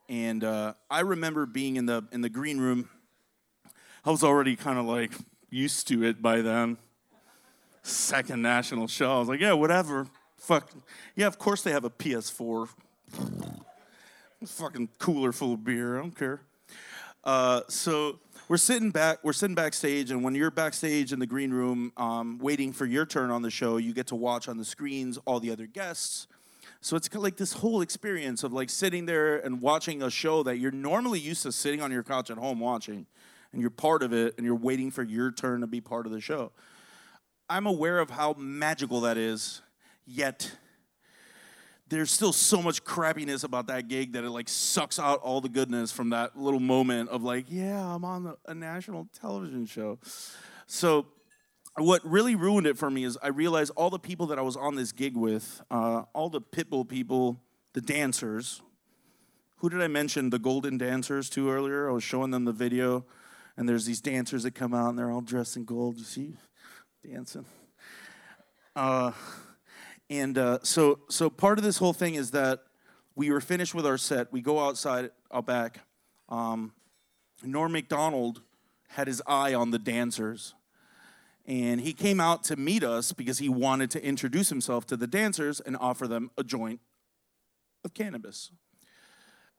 And uh, I remember being in the in the green room. I was already kind of like used to it by then second national show. I was like, yeah, whatever. Fuck. Yeah, of course they have a PS4. fucking cooler full of beer. I don't care. Uh, so we're sitting back. We're sitting backstage, and when you're backstage in the green room, um, waiting for your turn on the show, you get to watch on the screens all the other guests. So it's like this whole experience of like sitting there and watching a show that you're normally used to sitting on your couch at home watching, and you're part of it and you're waiting for your turn to be part of the show. I'm aware of how magical that is, yet there's still so much crappiness about that gig that it like sucks out all the goodness from that little moment of like, yeah, I'm on a national television show. So what really ruined it for me is I realized all the people that I was on this gig with, uh, all the Pitbull people, the dancers. Who did I mention? The Golden Dancers too earlier. I was showing them the video, and there's these dancers that come out and they're all dressed in gold. You see, dancing. Uh, and uh, so, so part of this whole thing is that we were finished with our set. We go outside, out back. Um, Norm Macdonald had his eye on the dancers. And he came out to meet us because he wanted to introduce himself to the dancers and offer them a joint of cannabis.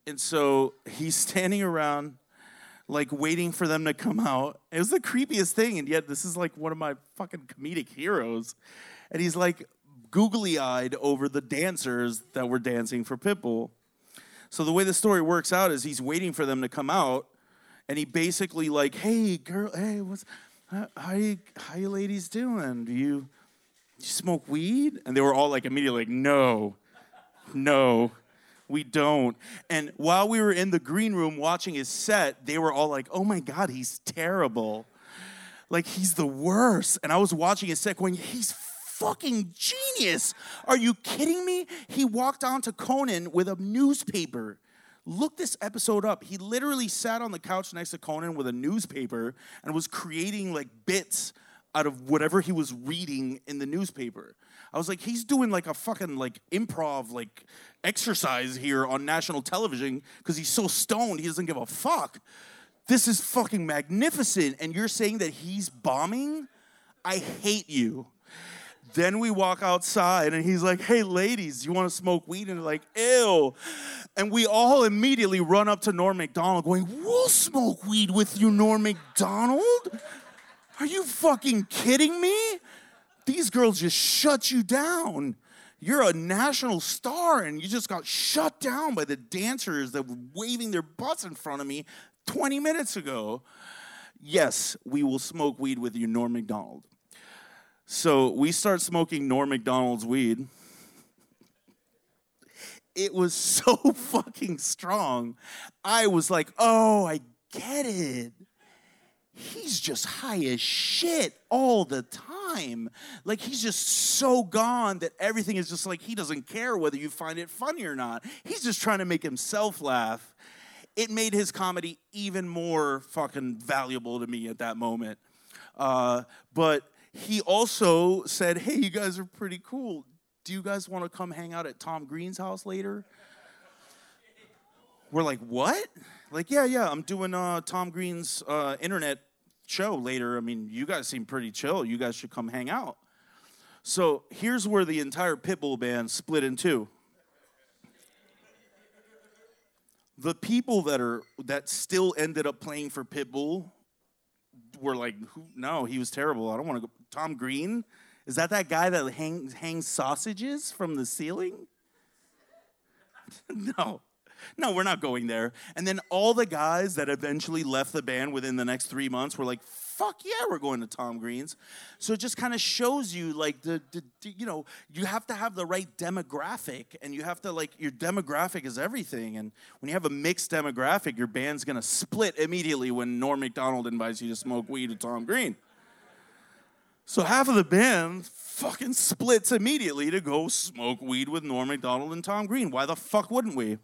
And so he's [laughs] standing around, like waiting for them to come out. It was the creepiest thing, and yet this is like one of my fucking comedic heroes. And he's like googly eyed over the dancers that were dancing for Pitbull. So the way the story works out is he's waiting for them to come out, and he basically like, "Hey, girl, hey, what's how, you how you ladies doing? Do you, do you smoke weed?" And they were all like immediately like, "No, no." We don't. And while we were in the green room watching his set, they were all like, oh my God, he's terrible. Like, he's the worst. And I was watching his set going, he's fucking genius. Are you kidding me? He walked onto Conan with a newspaper. Look this episode up. He literally sat on the couch next to Conan with a newspaper and was creating like bits out of whatever he was reading in the newspaper. I was like, he's doing like a fucking like improv like exercise here on national television because he's so stoned he doesn't give a fuck. This is fucking magnificent. And you're saying that he's bombing? I hate you. Then we walk outside and he's like, hey, ladies, you want to smoke weed? And they're like, ew. And we all immediately run up to Norm Macdonald going, we'll smoke weed with you, Norm Macdonald? Are you fucking kidding me? These girls just shut you down. You're a national star and you just got shut down by the dancers that were waving their butts in front of me 20 minutes ago. Yes, we will smoke weed with you, Norm Macdonald. So we start smoking Norm Macdonald's weed. It was [laughs] so fucking strong. I was like, oh, I get it. He's just high as shit all the time. Like he's just so gone that everything is just like he doesn't care whether you find it funny or not. He's just trying to make himself laugh. It made his comedy even more fucking valuable to me at that moment. Uh, but he also said, Hey, you guys are pretty cool. Do you guys want to come hang out at Tom Green's house later? We're like, What? Like, yeah, yeah, I'm doing uh, Tom Green's uh, internet show later. I mean, you guys seem pretty chill. You guys should come hang out. So here's where the entire Pitbull band split in two. The people that are that still ended up playing for Pitbull were like, "No, he was terrible. I don't want to go." Tom Green, is that that guy that hangs hangs sausages from the ceiling? [laughs] no. No, we're not going there. And then all the guys that eventually left the band within the next three months were like, fuck yeah, we're going to Tom Green's. So it just kind of shows you, like, the, the, the, you know, you have to have the right demographic and you have to, like, your demographic is everything. And when you have a mixed demographic, your band's to split immediately when Norm Macdonald invites you to smoke weed with Tom Green. So half of the band fucking splits immediately to go smoke weed with Norm Macdonald and Tom Green. Why the fuck wouldn't we?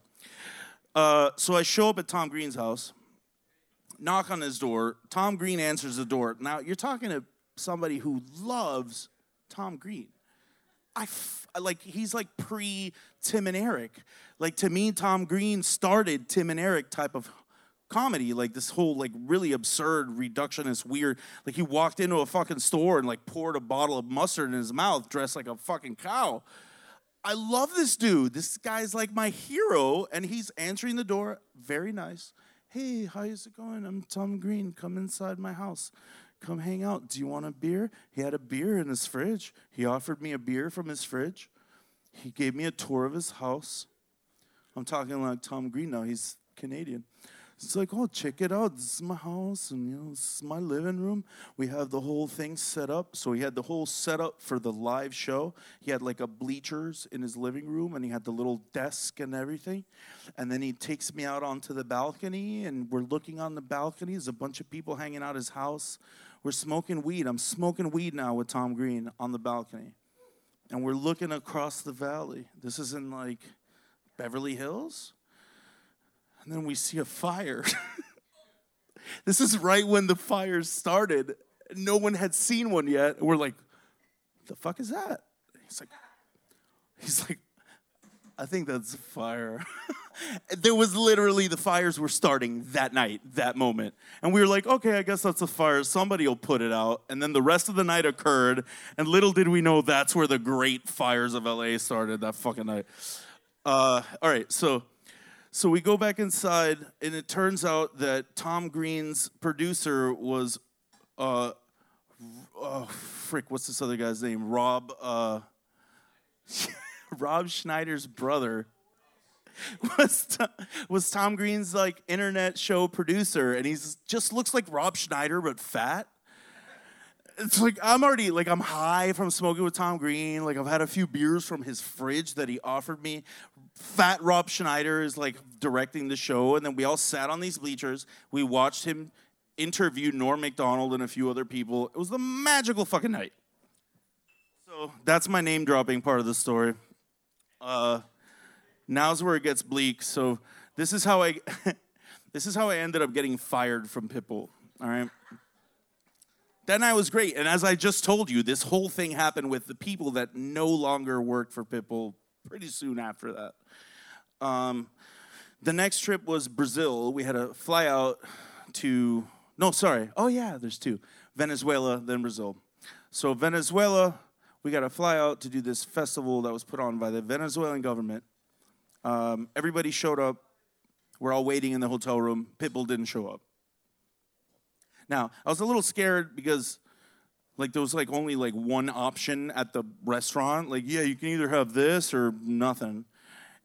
Uh, so I show up at Tom Green's house, knock on his door. Tom Green answers the door. Now you're talking to somebody who loves Tom Green. I f- like he's like pre Tim and Eric. Like to me, Tom Green started Tim and Eric type of comedy, like this whole like really absurd reductionist weird. Like he walked into a fucking store and like poured a bottle of mustard in his mouth, dressed like a fucking cow. I love this dude. This guy's like my hero, and he's answering the door. Very nice. Hey, how's it going? I'm Tom Green. Come inside my house. Come hang out. Do you want a beer? He had a beer in his fridge. He offered me a beer from his fridge. He gave me a tour of his house. I'm talking like Tom Green now. He's Canadian. It's like, oh, check it out. This is my house, and you know, this is my living room. We have the whole thing set up. So he had the whole setup for the live show. He had like a bleachers in his living room, and he had the little desk and everything. And then he takes me out onto the balcony, and we're looking on the balcony. There's a bunch of people hanging out his house. We're smoking weed. I'm smoking weed now with Tom Green on the balcony, and we're looking across the valley. This is in like Beverly Hills and then we see a fire. [laughs] this is right when the fire started. No one had seen one yet. We're like, the fuck is that? He's like, he's like, I think that's fire. [laughs] there was literally the fires were starting that night, that moment. And we were like, okay, I guess that's a fire. Somebody will put it out. And then the rest of the night occurred. And little did we know that's where the great fires of LA started that fucking night. Uh, all right, so so we go back inside, and it turns out that Tom Green's producer was, uh, oh, frick, what's this other guy's name? Rob, uh, [laughs] Rob Schneider's brother was was Tom Green's like internet show producer, and he's just looks like Rob Schneider but fat. It's like I'm already like I'm high from smoking with Tom Green. Like I've had a few beers from his fridge that he offered me fat Rob Schneider is like directing the show, and then we all sat on these bleachers. We watched him interview Norm Macdonald and a few other people. It was the magical fucking night. So that's my name dropping part of the story. Uh, now's where it gets bleak. So this is how I, [laughs] this is how I ended up getting fired from Pitbull. All right. That night was great, and as I just told you, this whole thing happened with the people that no longer worked for Pitbull pretty soon after that. Um, the next trip was Brazil. We had a fly out to, no, sorry. Oh, yeah, there's two Venezuela, then Brazil. So, Venezuela, we got a fly out to do this festival that was put on by the Venezuelan government. Um, everybody showed up. We're all waiting in the hotel room. Pitbull didn't show up. Now, I was a little scared because like there was like only like one option at the restaurant. Like, yeah, you can either have this or nothing.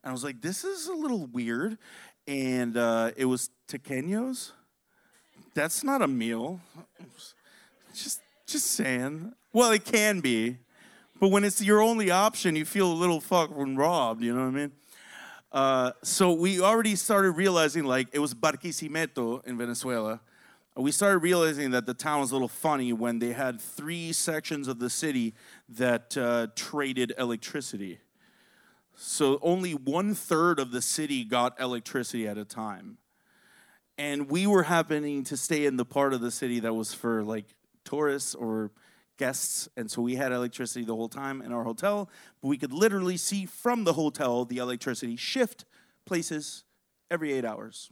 And I was like, this is a little weird. And uh, it was tequeños. That's not a meal. Just, just saying. Well, it can be, but when it's your only option, you feel a little fucking robbed. You know what I mean? Uh, so we already started realizing like it was Barquisimeto in Venezuela. We started realizing that the town was a little funny when they had three sections of the city that uh, traded electricity. So only one third of the city got electricity at a time. And we were happening to stay in the part of the city that was for like tourists or guests. And so we had electricity the whole time in our hotel, but we could literally see from the hotel the electricity shift places every eight hours.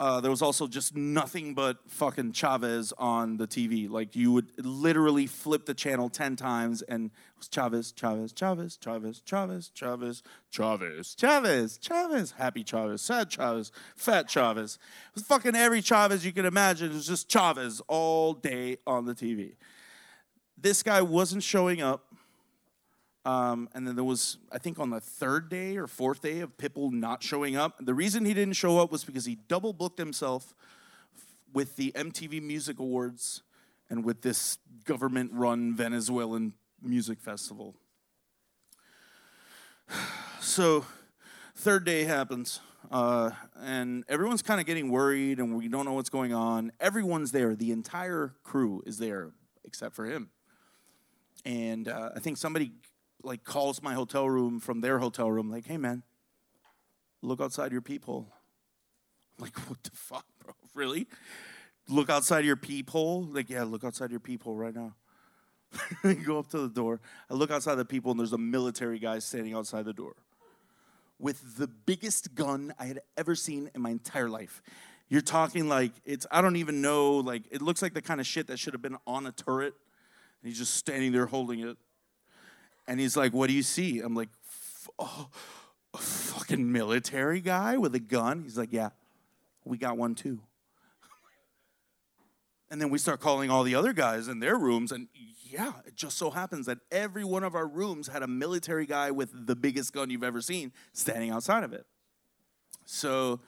Uh, there was also just nothing but fucking Chavez on the TV. Like you would literally flip the channel ten times, and it was Chavez, Chavez, Chavez, Chavez, Chavez, Chavez, Chavez, Chavez, Chavez, happy Chavez, sad Chavez, fat Chavez. It was fucking every Chavez you could imagine. It was just Chavez all day on the TV. This guy wasn't showing up. Um, and then there was, I think, on the third day or fourth day of Pitbull not showing up. The reason he didn't show up was because he double booked himself with the MTV Music Awards and with this government run Venezuelan music festival. [sighs] So, third day happens, uh, and everyone's kind of getting worried, and we don't know what's going on. Everyone's there, the entire crew is there except for him. And uh, I think somebody like calls my hotel room from their hotel room, like, hey man, look outside your peephole. I'm like, what the fuck, bro? [laughs] Really? Look outside your peephole? Like, yeah, look outside your peephole right now. [laughs] Go up to the door. I look outside the peephole, and there's a military guy standing outside the door with the biggest gun I had ever seen in my entire life. You're talking like it's, I don't even know, like, it looks like the kind of shit that should have been on a turret. And he's just standing there holding it. And he's like, What do you see? I'm like, Oh, a fucking military guy with a gun? He's like, Yeah, we got one too. And then we start calling all the other guys in their rooms, and yeah, it just so happens that every one of our rooms had a military guy with the biggest gun you've ever seen standing outside of it. So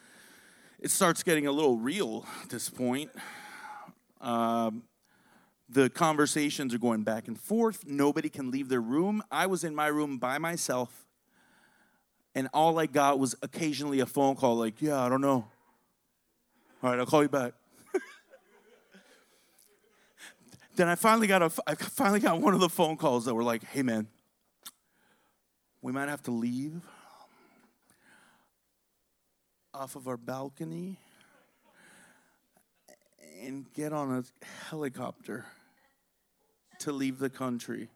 it starts getting a little real at this point. Um, the conversations are going back and forth. Nobody can leave their room. I was in my room by myself, and all I got was occasionally a phone call like, Yeah, I don't know. All right, I'll call you back. [laughs] then I finally got a, I finally got one of the phone calls that were like, "Hey, man, we might have to leave off of our balcony and get on a helicopter to leave the country."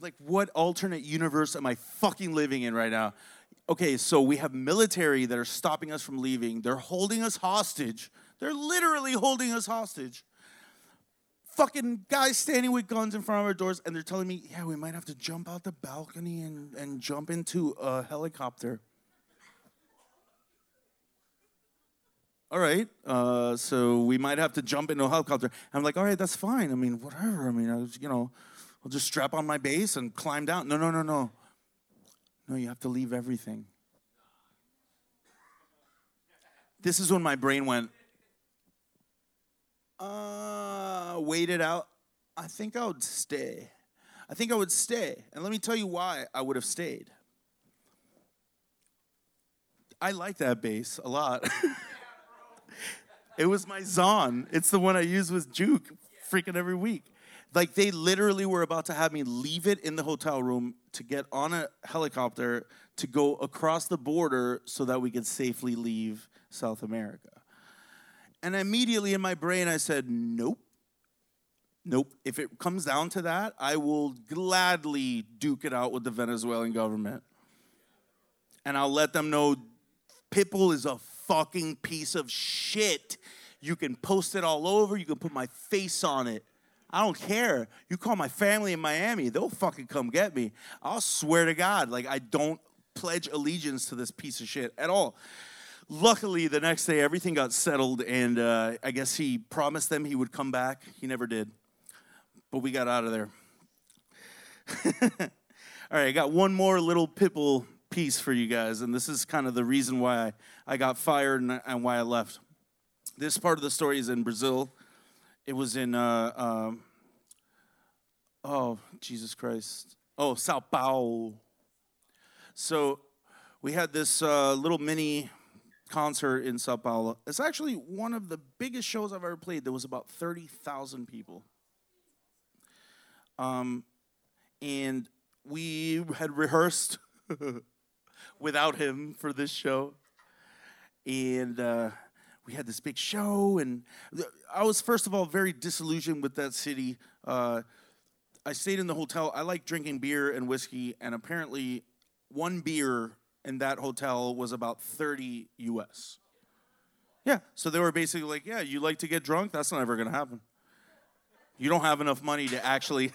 Like, what alternate universe am I fucking living in right now? Okay, so we have military that are stopping us from leaving. They're holding us hostage. They're literally holding us hostage. Fucking guys standing with guns in front of our doors, and they're telling me, yeah, we might have to jump out the balcony and, and jump into a helicopter. All right, uh, so we might have to jump into a helicopter. I'm like, all right, that's fine. I mean, whatever. I mean, I was, you know, I'll just strap on my bass and climb down. No, no, no, no. No, you have to leave everything. This is when my brain went, uh, wait it out. I think I would stay. I think I would stay. And let me tell you why I would have stayed. I like that bass a lot. [laughs] it was my Zon. It's the one I use with Juke freaking every week. Like they literally were about to have me leave it in the hotel room to get on a helicopter to go across the border so that we could safely leave South America. And immediately in my brain, I said, nope. Nope. If it comes down to that, I will gladly duke it out with the Venezuelan government. And I'll let them know Pitbull is a fucking piece of shit. You can post it all over, you can put my face on it. I don't care. You call my family in Miami, they'll fucking come get me. I'll swear to God, like I don't pledge allegiance to this piece of shit at all. Luckily, the next day everything got settled, and uh, I guess he promised them he would come back. He never did, but we got out of there. [laughs] all right, I got one more little Pitbull piece for you guys, and this is kind of the reason why I, I got fired and, and why I left. This part of the story is in Brazil it was in, uh, um, oh, Jesus Christ. Oh, Sao Paulo. So we had this uh, little mini concert in Sao Paulo. It's actually one of the biggest shows I've ever played. There was about 30,000 people. Um, and we had rehearsed [laughs] without him for this show. And uh, we had this big show, and I was first of all very disillusioned with that city. Uh, I stayed in the hotel. I like drinking beer and whiskey, and apparently, one beer in that hotel was about 30 US. Yeah, so they were basically like, "Yeah, you like to get drunk? That's not ever gonna happen. You don't have enough money to actually."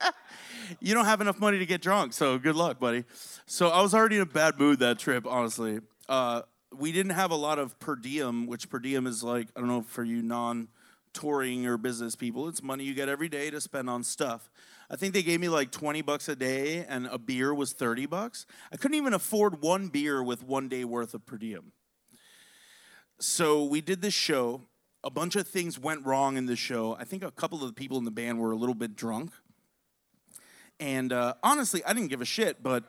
[laughs] you don't have enough money to get drunk, so good luck, buddy. So I was already in a bad mood that trip, honestly. Uh, we didn't have a lot of per diem, which per diem is like, I don't know, for you non touring or business people, it's money you get every day to spend on stuff. I think they gave me like 20 bucks a day and a beer was 30 bucks. I couldn't even afford one beer with one day worth of per diem. So we did this show. A bunch of things went wrong in the show. I think a couple of the people in the band were a little bit drunk. And uh, honestly, I didn't give a shit, but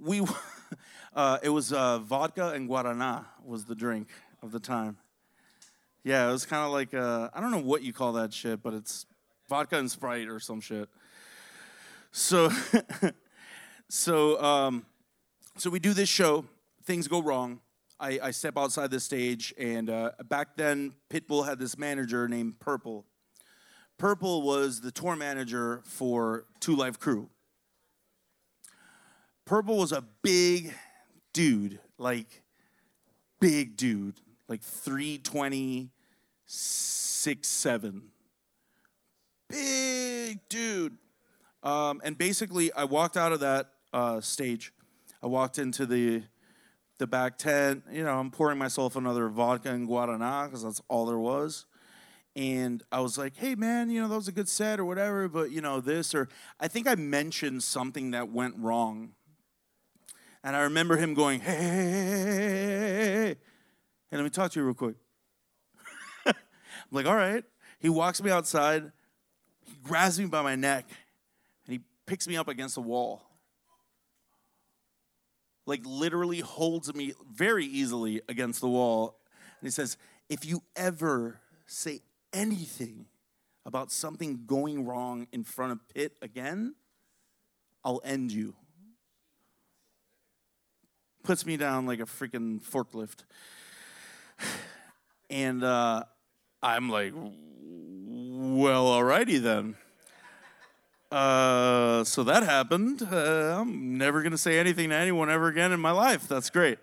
we [laughs] [laughs] Uh, it was uh, vodka and guarana was the drink of the time. Yeah, it was kind of like uh, I don't know what you call that shit, but it's vodka and Sprite or some shit. So, [laughs] so, um, so we do this show. Things go wrong. I, I step outside the stage, and uh, back then, Pitbull had this manager named Purple. Purple was the tour manager for Two Live Crew. Purple was a big dude, like big dude, like 320, 6'7. Big dude. Um, and basically, I walked out of that uh, stage. I walked into the the back tent. You know, I'm pouring myself another vodka and guarana because that's all there was. And I was like, "Hey, man, you know that was a good set or whatever, but you know this or I think I mentioned something that went wrong And I remember him going, hey, hey, hey, hey, let me talk to you real quick. [laughs] I'm like, all right. He walks me outside, he grabs me by my neck, and he picks me up against the wall. Like literally holds me very easily against the wall. And he says, if you ever say anything about something going wrong in front of Pitt again, I'll end you. Puts me down like a freaking forklift. [sighs] And uh, I'm like, well, alrighty then. Uh, so that happened. Uh, I'm never going to say anything to anyone ever again in my life. That's great.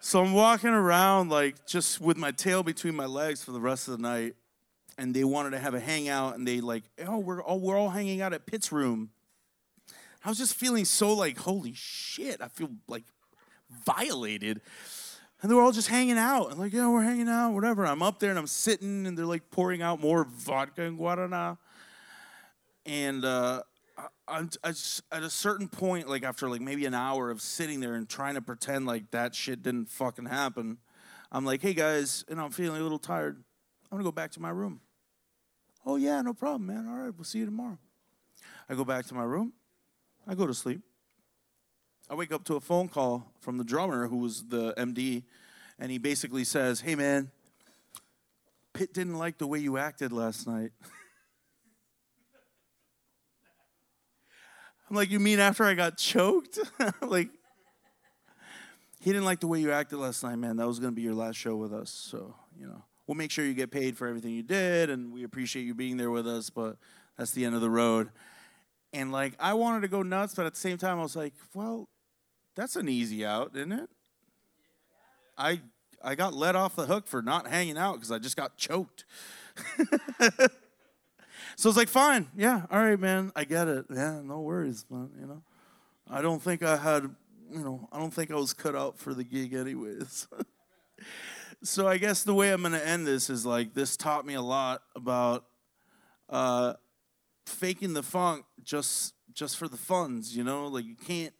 So I'm walking around like just with my tail between my legs for the rest of the night, and they wanted to have a hangout, and they like, oh, we're all we're all hanging out at Pitt's room. I was just feeling so like, holy shit! I feel like violated, and they were all just hanging out, and like, yeah, we're hanging out, whatever. I'm up there and I'm sitting, and they're like pouring out more vodka and guarana, and uh, I'm, I just, at a certain point, like after like maybe an hour of sitting there and trying to pretend like that shit didn't fucking happen, I'm like, hey guys, and I'm feeling a little tired. I'm gonna go back to my room. Oh yeah, no problem, man. All right, we'll see you tomorrow. I go back to my room. I go to sleep. I wake up to a phone call from the drummer who was the MD, and he basically says, Hey man, Pitt didn't like the way you acted last night. [laughs] I'm like, You mean after I got choked? [laughs] like, he didn't like the way you acted last night, man. That was going to be your last show with us. So, you know, we'll make sure you get paid for everything you did, and we appreciate you being there with us, but that's the end of the road. And like, I wanted to go nuts, but at the same time, I was like, well, that's an easy out, isn't it? I I got let off the hook for not hanging out because I just got choked. [laughs] so it's like, fine, yeah, all right, man, I get it. Yeah, no worries, but you know, I don't think I had, you know, I don't think I was cut out for the gig, anyways. [laughs] so I guess the way I'm gonna end this is like this taught me a lot about uh, faking the funk just just for the funds, you know, like you can't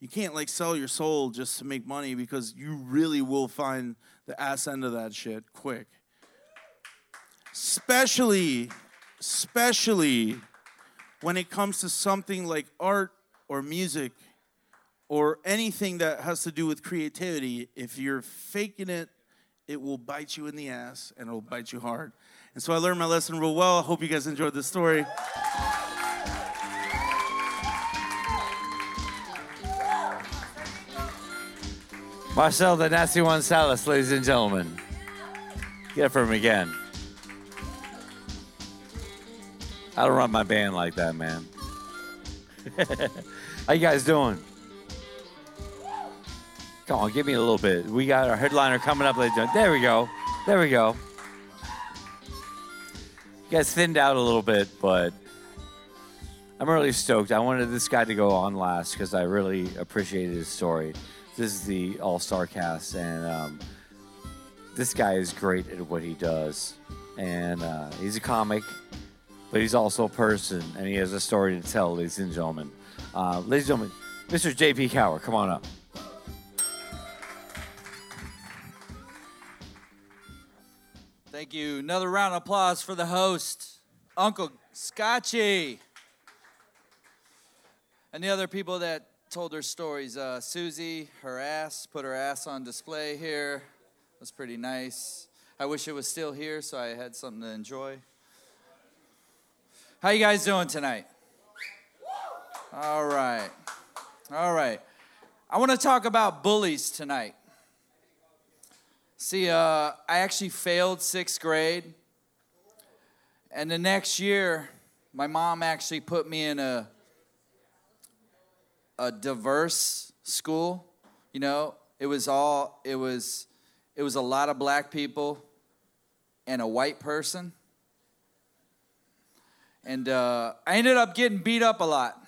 you can't like sell your soul just to make money because you really will find the ass end of that shit quick. Especially, especially when it comes to something like art or music or anything that has to do with creativity. If you're faking it, it will bite you in the ass and it'll bite you hard. And so I learned my lesson real well. I hope you guys enjoyed this story. Marcel, the nasty one, Salas, ladies and gentlemen. Get it for him again. I don't run my band like that, man. [laughs] How you guys doing? Come on, give me a little bit. We got our headliner coming up, ladies and gentlemen. There we go. There we go. You guys thinned out a little bit, but I'm really stoked. I wanted this guy to go on last because I really appreciated his story. This is the All Star cast, and um, this guy is great at what he does. And uh, he's a comic, but he's also a person, and he has a story to tell, ladies and gentlemen. Uh, ladies and gentlemen, Mr. J.P. Cower, come on up. Thank you. Another round of applause for the host, Uncle Scotchy. And the other people that told her stories. Uh, Susie, her ass, put her ass on display here. It was pretty nice. I wish it was still here so I had something to enjoy. How you guys doing tonight? All right. All right. I want to talk about bullies tonight. See, uh, I actually failed sixth grade. And the next year, my mom actually put me in a, a diverse school. You know, it was all, it was, it was a lot of black people and a white person. And uh, I ended up getting beat up a lot.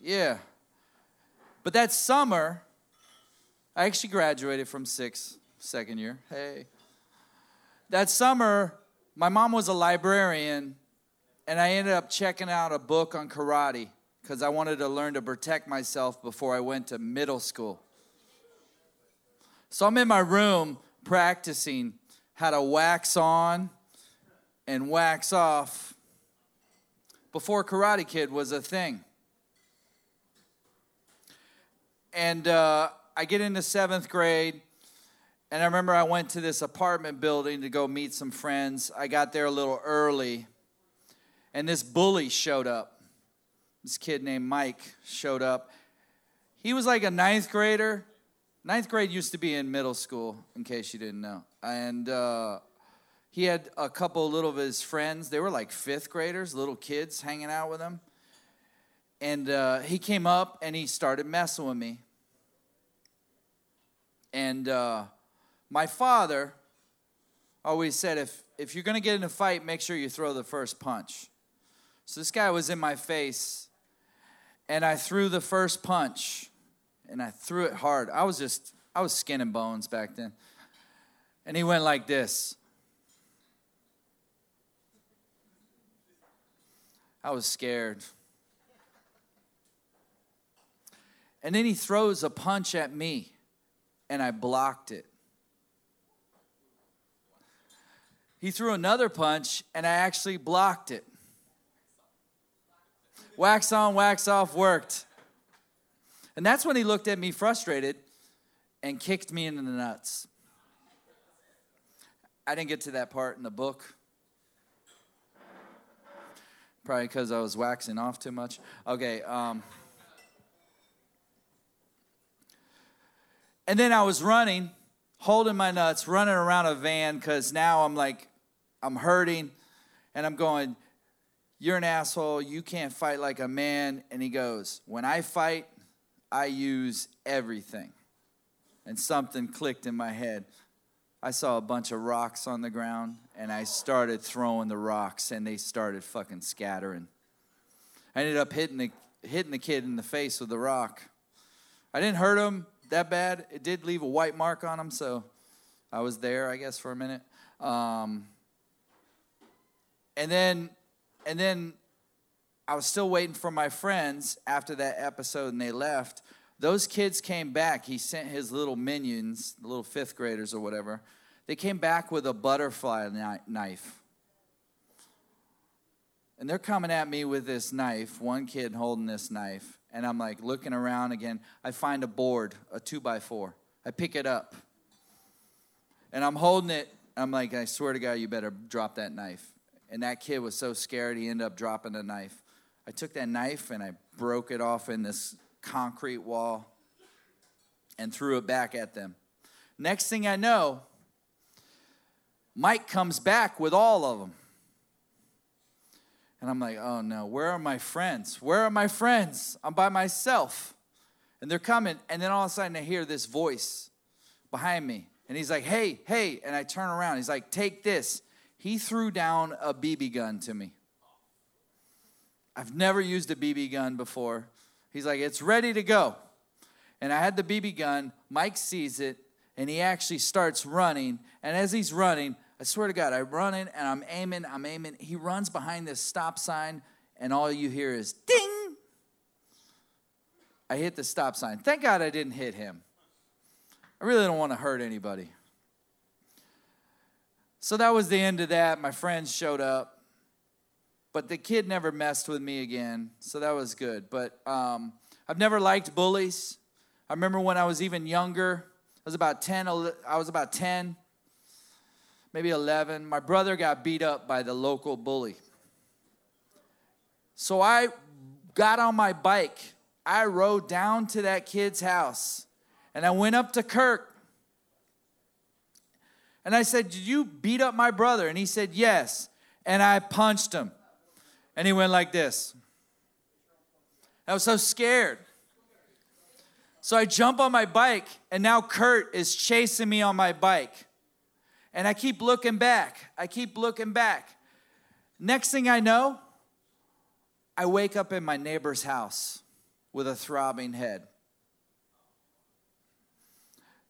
Yeah. But that summer, I actually graduated from sixth, second year. Hey. That summer, my mom was a librarian, and I ended up checking out a book on karate because I wanted to learn to protect myself before I went to middle school. So I'm in my room practicing how to wax on and wax off before Karate Kid was a thing. And uh, I get into seventh grade, and I remember I went to this apartment building to go meet some friends. I got there a little early, and this bully showed up. This kid named Mike showed up. He was like a ninth grader. Ninth grade used to be in middle school, in case you didn't know. And uh, he had a couple little of his friends. They were like fifth graders, little kids hanging out with him. And uh, he came up and he started messing with me. And uh, my father always said, if, if you're going to get in a fight, make sure you throw the first punch. So this guy was in my face, and I threw the first punch, and I threw it hard. I was just, I was skin and bones back then. And he went like this. I was scared. And then he throws a punch at me, and I blocked it. He threw another punch, and I actually blocked it. Wax on, wax off worked. And that's when he looked at me frustrated and kicked me in the nuts. I didn't get to that part in the book. Probably because I was waxing off too much. Okay. Um, and then I was running, holding my nuts, running around a van because now I'm like, I'm hurting. And I'm going, You're an asshole. You can't fight like a man. And he goes, When I fight, I use everything. And something clicked in my head. I saw a bunch of rocks on the ground and I started throwing the rocks and they started fucking scattering. I ended up hitting the, hitting the kid in the face with the rock. I didn't hurt him that bad. It did leave a white mark on him, so I was there, I guess, for a minute. Um, and then, and then I was still waiting for my friends after that episode and they left. Those kids came back. He sent his little minions, the little fifth graders or whatever. They came back with a butterfly knife. And they're coming at me with this knife, one kid holding this knife. And I'm like looking around again. I find a board, a two by four. I pick it up. And I'm holding it. I'm like, I swear to God, you better drop that knife. And that kid was so scared, he ended up dropping the knife. I took that knife and I broke it off in this concrete wall and threw it back at them. Next thing I know, Mike comes back with all of them. And I'm like, oh no, where are my friends? Where are my friends? I'm by myself. And they're coming. And then all of a sudden I hear this voice behind me. And he's like, hey, hey. And I turn around. He's like, take this. He threw down a BB gun to me. I've never used a BB gun before. He's like, it's ready to go. And I had the BB gun. Mike sees it and he actually starts running. And as he's running, I swear to God, I'm running and I'm aiming, I'm aiming. He runs behind this stop sign, and all you hear is ding. I hit the stop sign. Thank God I didn't hit him. I really don't want to hurt anybody. So that was the end of that. My friends showed up. But the kid never messed with me again, so that was good. But um, I've never liked bullies. I remember when I was even younger, I was about 10, I was about 10, maybe 11. My brother got beat up by the local bully. So I got on my bike. I rode down to that kid's house and I went up to Kirk. And I said, Did you beat up my brother? And he said, Yes. And I punched him. And he went like this. I was so scared. So I jump on my bike, and now Kurt is chasing me on my bike. And I keep looking back. I keep looking back. Next thing I know, I wake up in my neighbor's house with a throbbing head.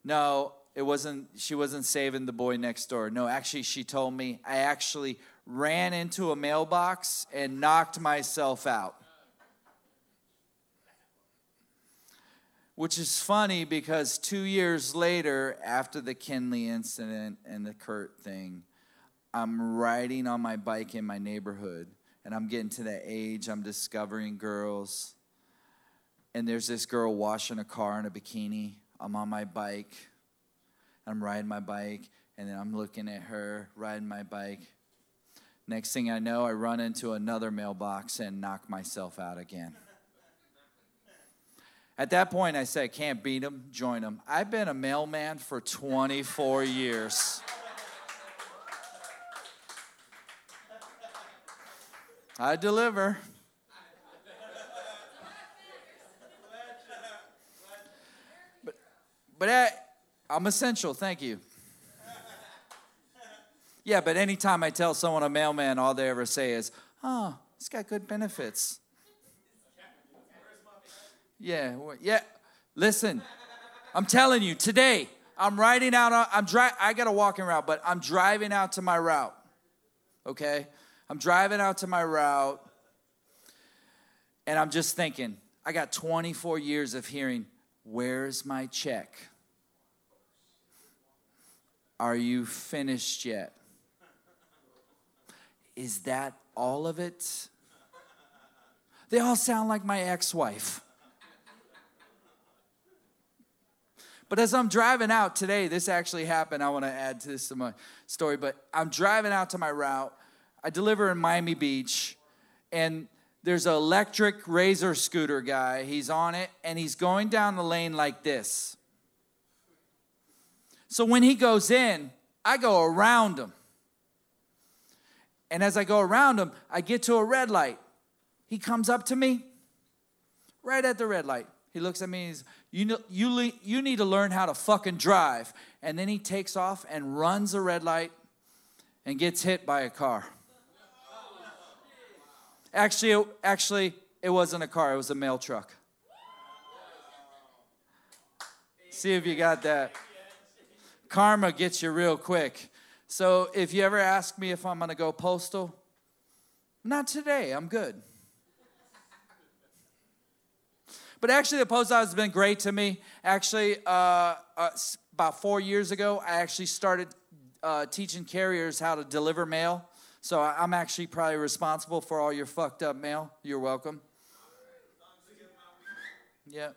No, it wasn't, she wasn't saving the boy next door. No, actually, she told me I actually ran into a mailbox and knocked myself out. which is funny because two years later, after the Kinley incident and the Kurt thing, I'm riding on my bike in my neighborhood and I'm getting to that age, I'm discovering girls. And there's this girl washing a car in a bikini. I'm on my bike. I'm riding my bike, and then I'm looking at her riding my bike. Next thing I know, I run into another mailbox and knock myself out again. At that point, I said, can't beat them, join them. I've been a mailman for 24 years. I deliver. But, but I, I'm essential, thank you. Yeah, but anytime I tell someone a mailman, all they ever say is, oh, he's got good benefits. Yeah, yeah. Listen, I'm telling you, today I'm riding out. I'm dri- I got a walking route, but I'm driving out to my route. Okay, I'm driving out to my route, and I'm just thinking, I got 24 years of hearing, "Where's my check? Are you finished yet? Is that all of it?" They all sound like my ex-wife. But as I'm driving out today, this actually happened. I want to add to this to my story, but I'm driving out to my route. I deliver in Miami Beach, and there's an electric razor scooter guy. He's on it, and he's going down the lane like this. So when he goes in, I go around him. And as I go around him, I get to a red light. He comes up to me right at the red light. He looks at me and he's, you, know, you, you need to learn how to fucking drive. And then he takes off and runs a red light and gets hit by a car. Actually, actually, it wasn't a car, it was a mail truck. See if you got that. Karma gets you real quick. So if you ever ask me if I'm gonna go postal, not today, I'm good. But actually, the post office has been great to me. Actually, uh, uh, about four years ago, I actually started uh, teaching carriers how to deliver mail. So I'm actually probably responsible for all your fucked up mail. You're welcome. Yeah.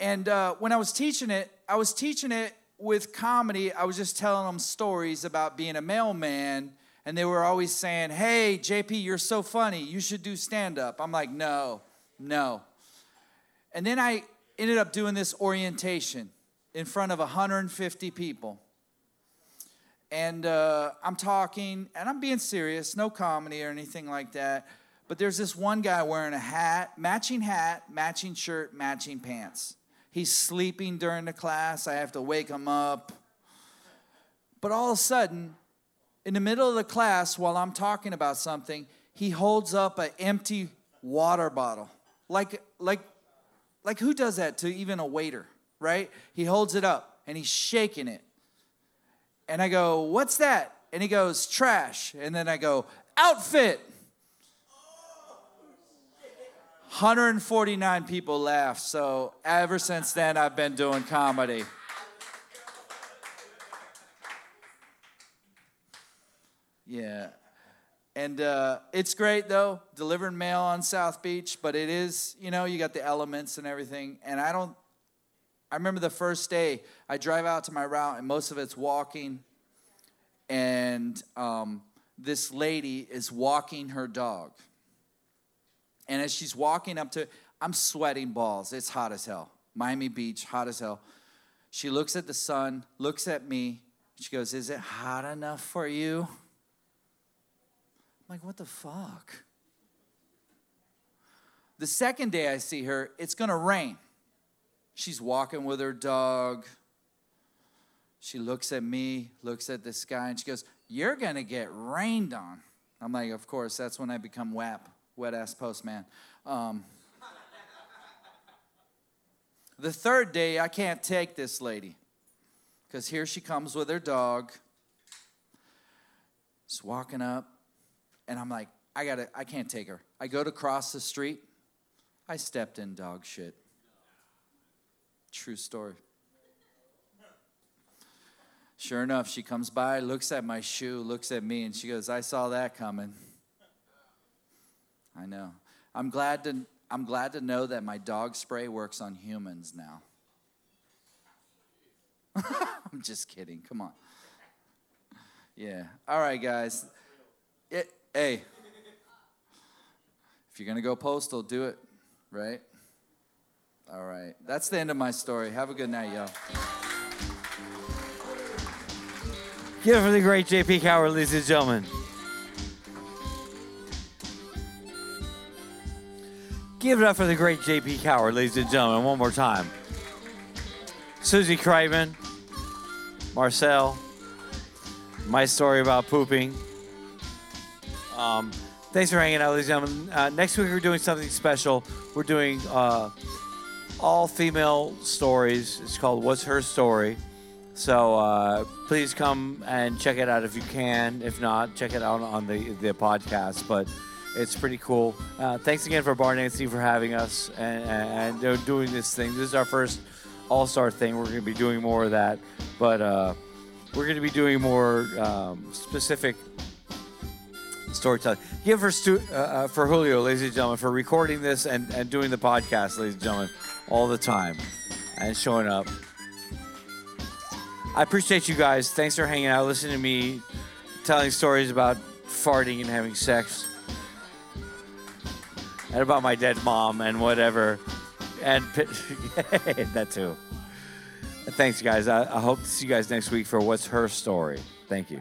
And uh, when I was teaching it, I was teaching it with comedy. I was just telling them stories about being a mailman. And they were always saying, Hey, JP, you're so funny. You should do stand up. I'm like, No, no. And then I ended up doing this orientation in front of 150 people. And uh, I'm talking, and I'm being serious, no comedy or anything like that. But there's this one guy wearing a hat, matching hat, matching shirt, matching pants. He's sleeping during the class. I have to wake him up. But all of a sudden, in the middle of the class, while I'm talking about something, he holds up an empty water bottle. Like, like, like who does that to even a waiter, right? He holds it up and he's shaking it. And I go, What's that? And he goes, Trash. And then I go, Outfit. 149 people laughed. So ever since then, I've been doing comedy. Yeah. And uh, it's great though, delivering mail on South Beach, but it is, you know, you got the elements and everything. And I don't, I remember the first day I drive out to my route and most of it's walking. And um, this lady is walking her dog. And as she's walking up to, I'm sweating balls. It's hot as hell. Miami Beach, hot as hell. She looks at the sun, looks at me. She goes, Is it hot enough for you? I'm like, what the fuck? The second day I see her, it's gonna rain. She's walking with her dog. She looks at me, looks at the sky, and she goes, You're gonna get rained on. I'm like, Of course, that's when I become WAP, wet ass postman. Um, the third day, I can't take this lady because here she comes with her dog. Just walking up, and I'm like, I gotta, I can't take her. I go to cross the street. I stepped in dog shit. True story. Sure enough, she comes by, looks at my shoe, looks at me, and she goes, I saw that coming. I know. I'm glad to, I'm glad to know that my dog spray works on humans now. [laughs] I'm just kidding. Come on. Yeah. All right, guys. It, hey, if you're going to go postal, do it, right? All right. That's the end of my story. Have a good night, y'all. Give it for the great JP Coward, ladies and gentlemen. Give it up for the great JP Coward, ladies and gentlemen, one more time. Susie Craven, Marcel, my story about pooping. Um, thanks for hanging out, ladies and gentlemen. Uh, next week, we're doing something special. We're doing uh, all female stories. It's called What's Her Story? So uh, please come and check it out if you can. If not, check it out on the, the podcast. But it's pretty cool. Uh, thanks again for Bar Nancy for having us and, and, doing this thing. This is our first All Star thing. We're going to be doing more of that. But uh, we're going to be doing more um, specific storytelling. Give for Stu, uh, uh, for Julio, ladies and gentlemen, for recording this and, and doing the podcast, ladies and gentlemen, all the time and showing up. I appreciate you guys. Thanks for hanging out, listening to me telling stories about farting and having sex, and about my dead mom and whatever, and [laughs] that too. Thanks, guys. I, I hope to see you guys next week for What's Her Story. Thank you.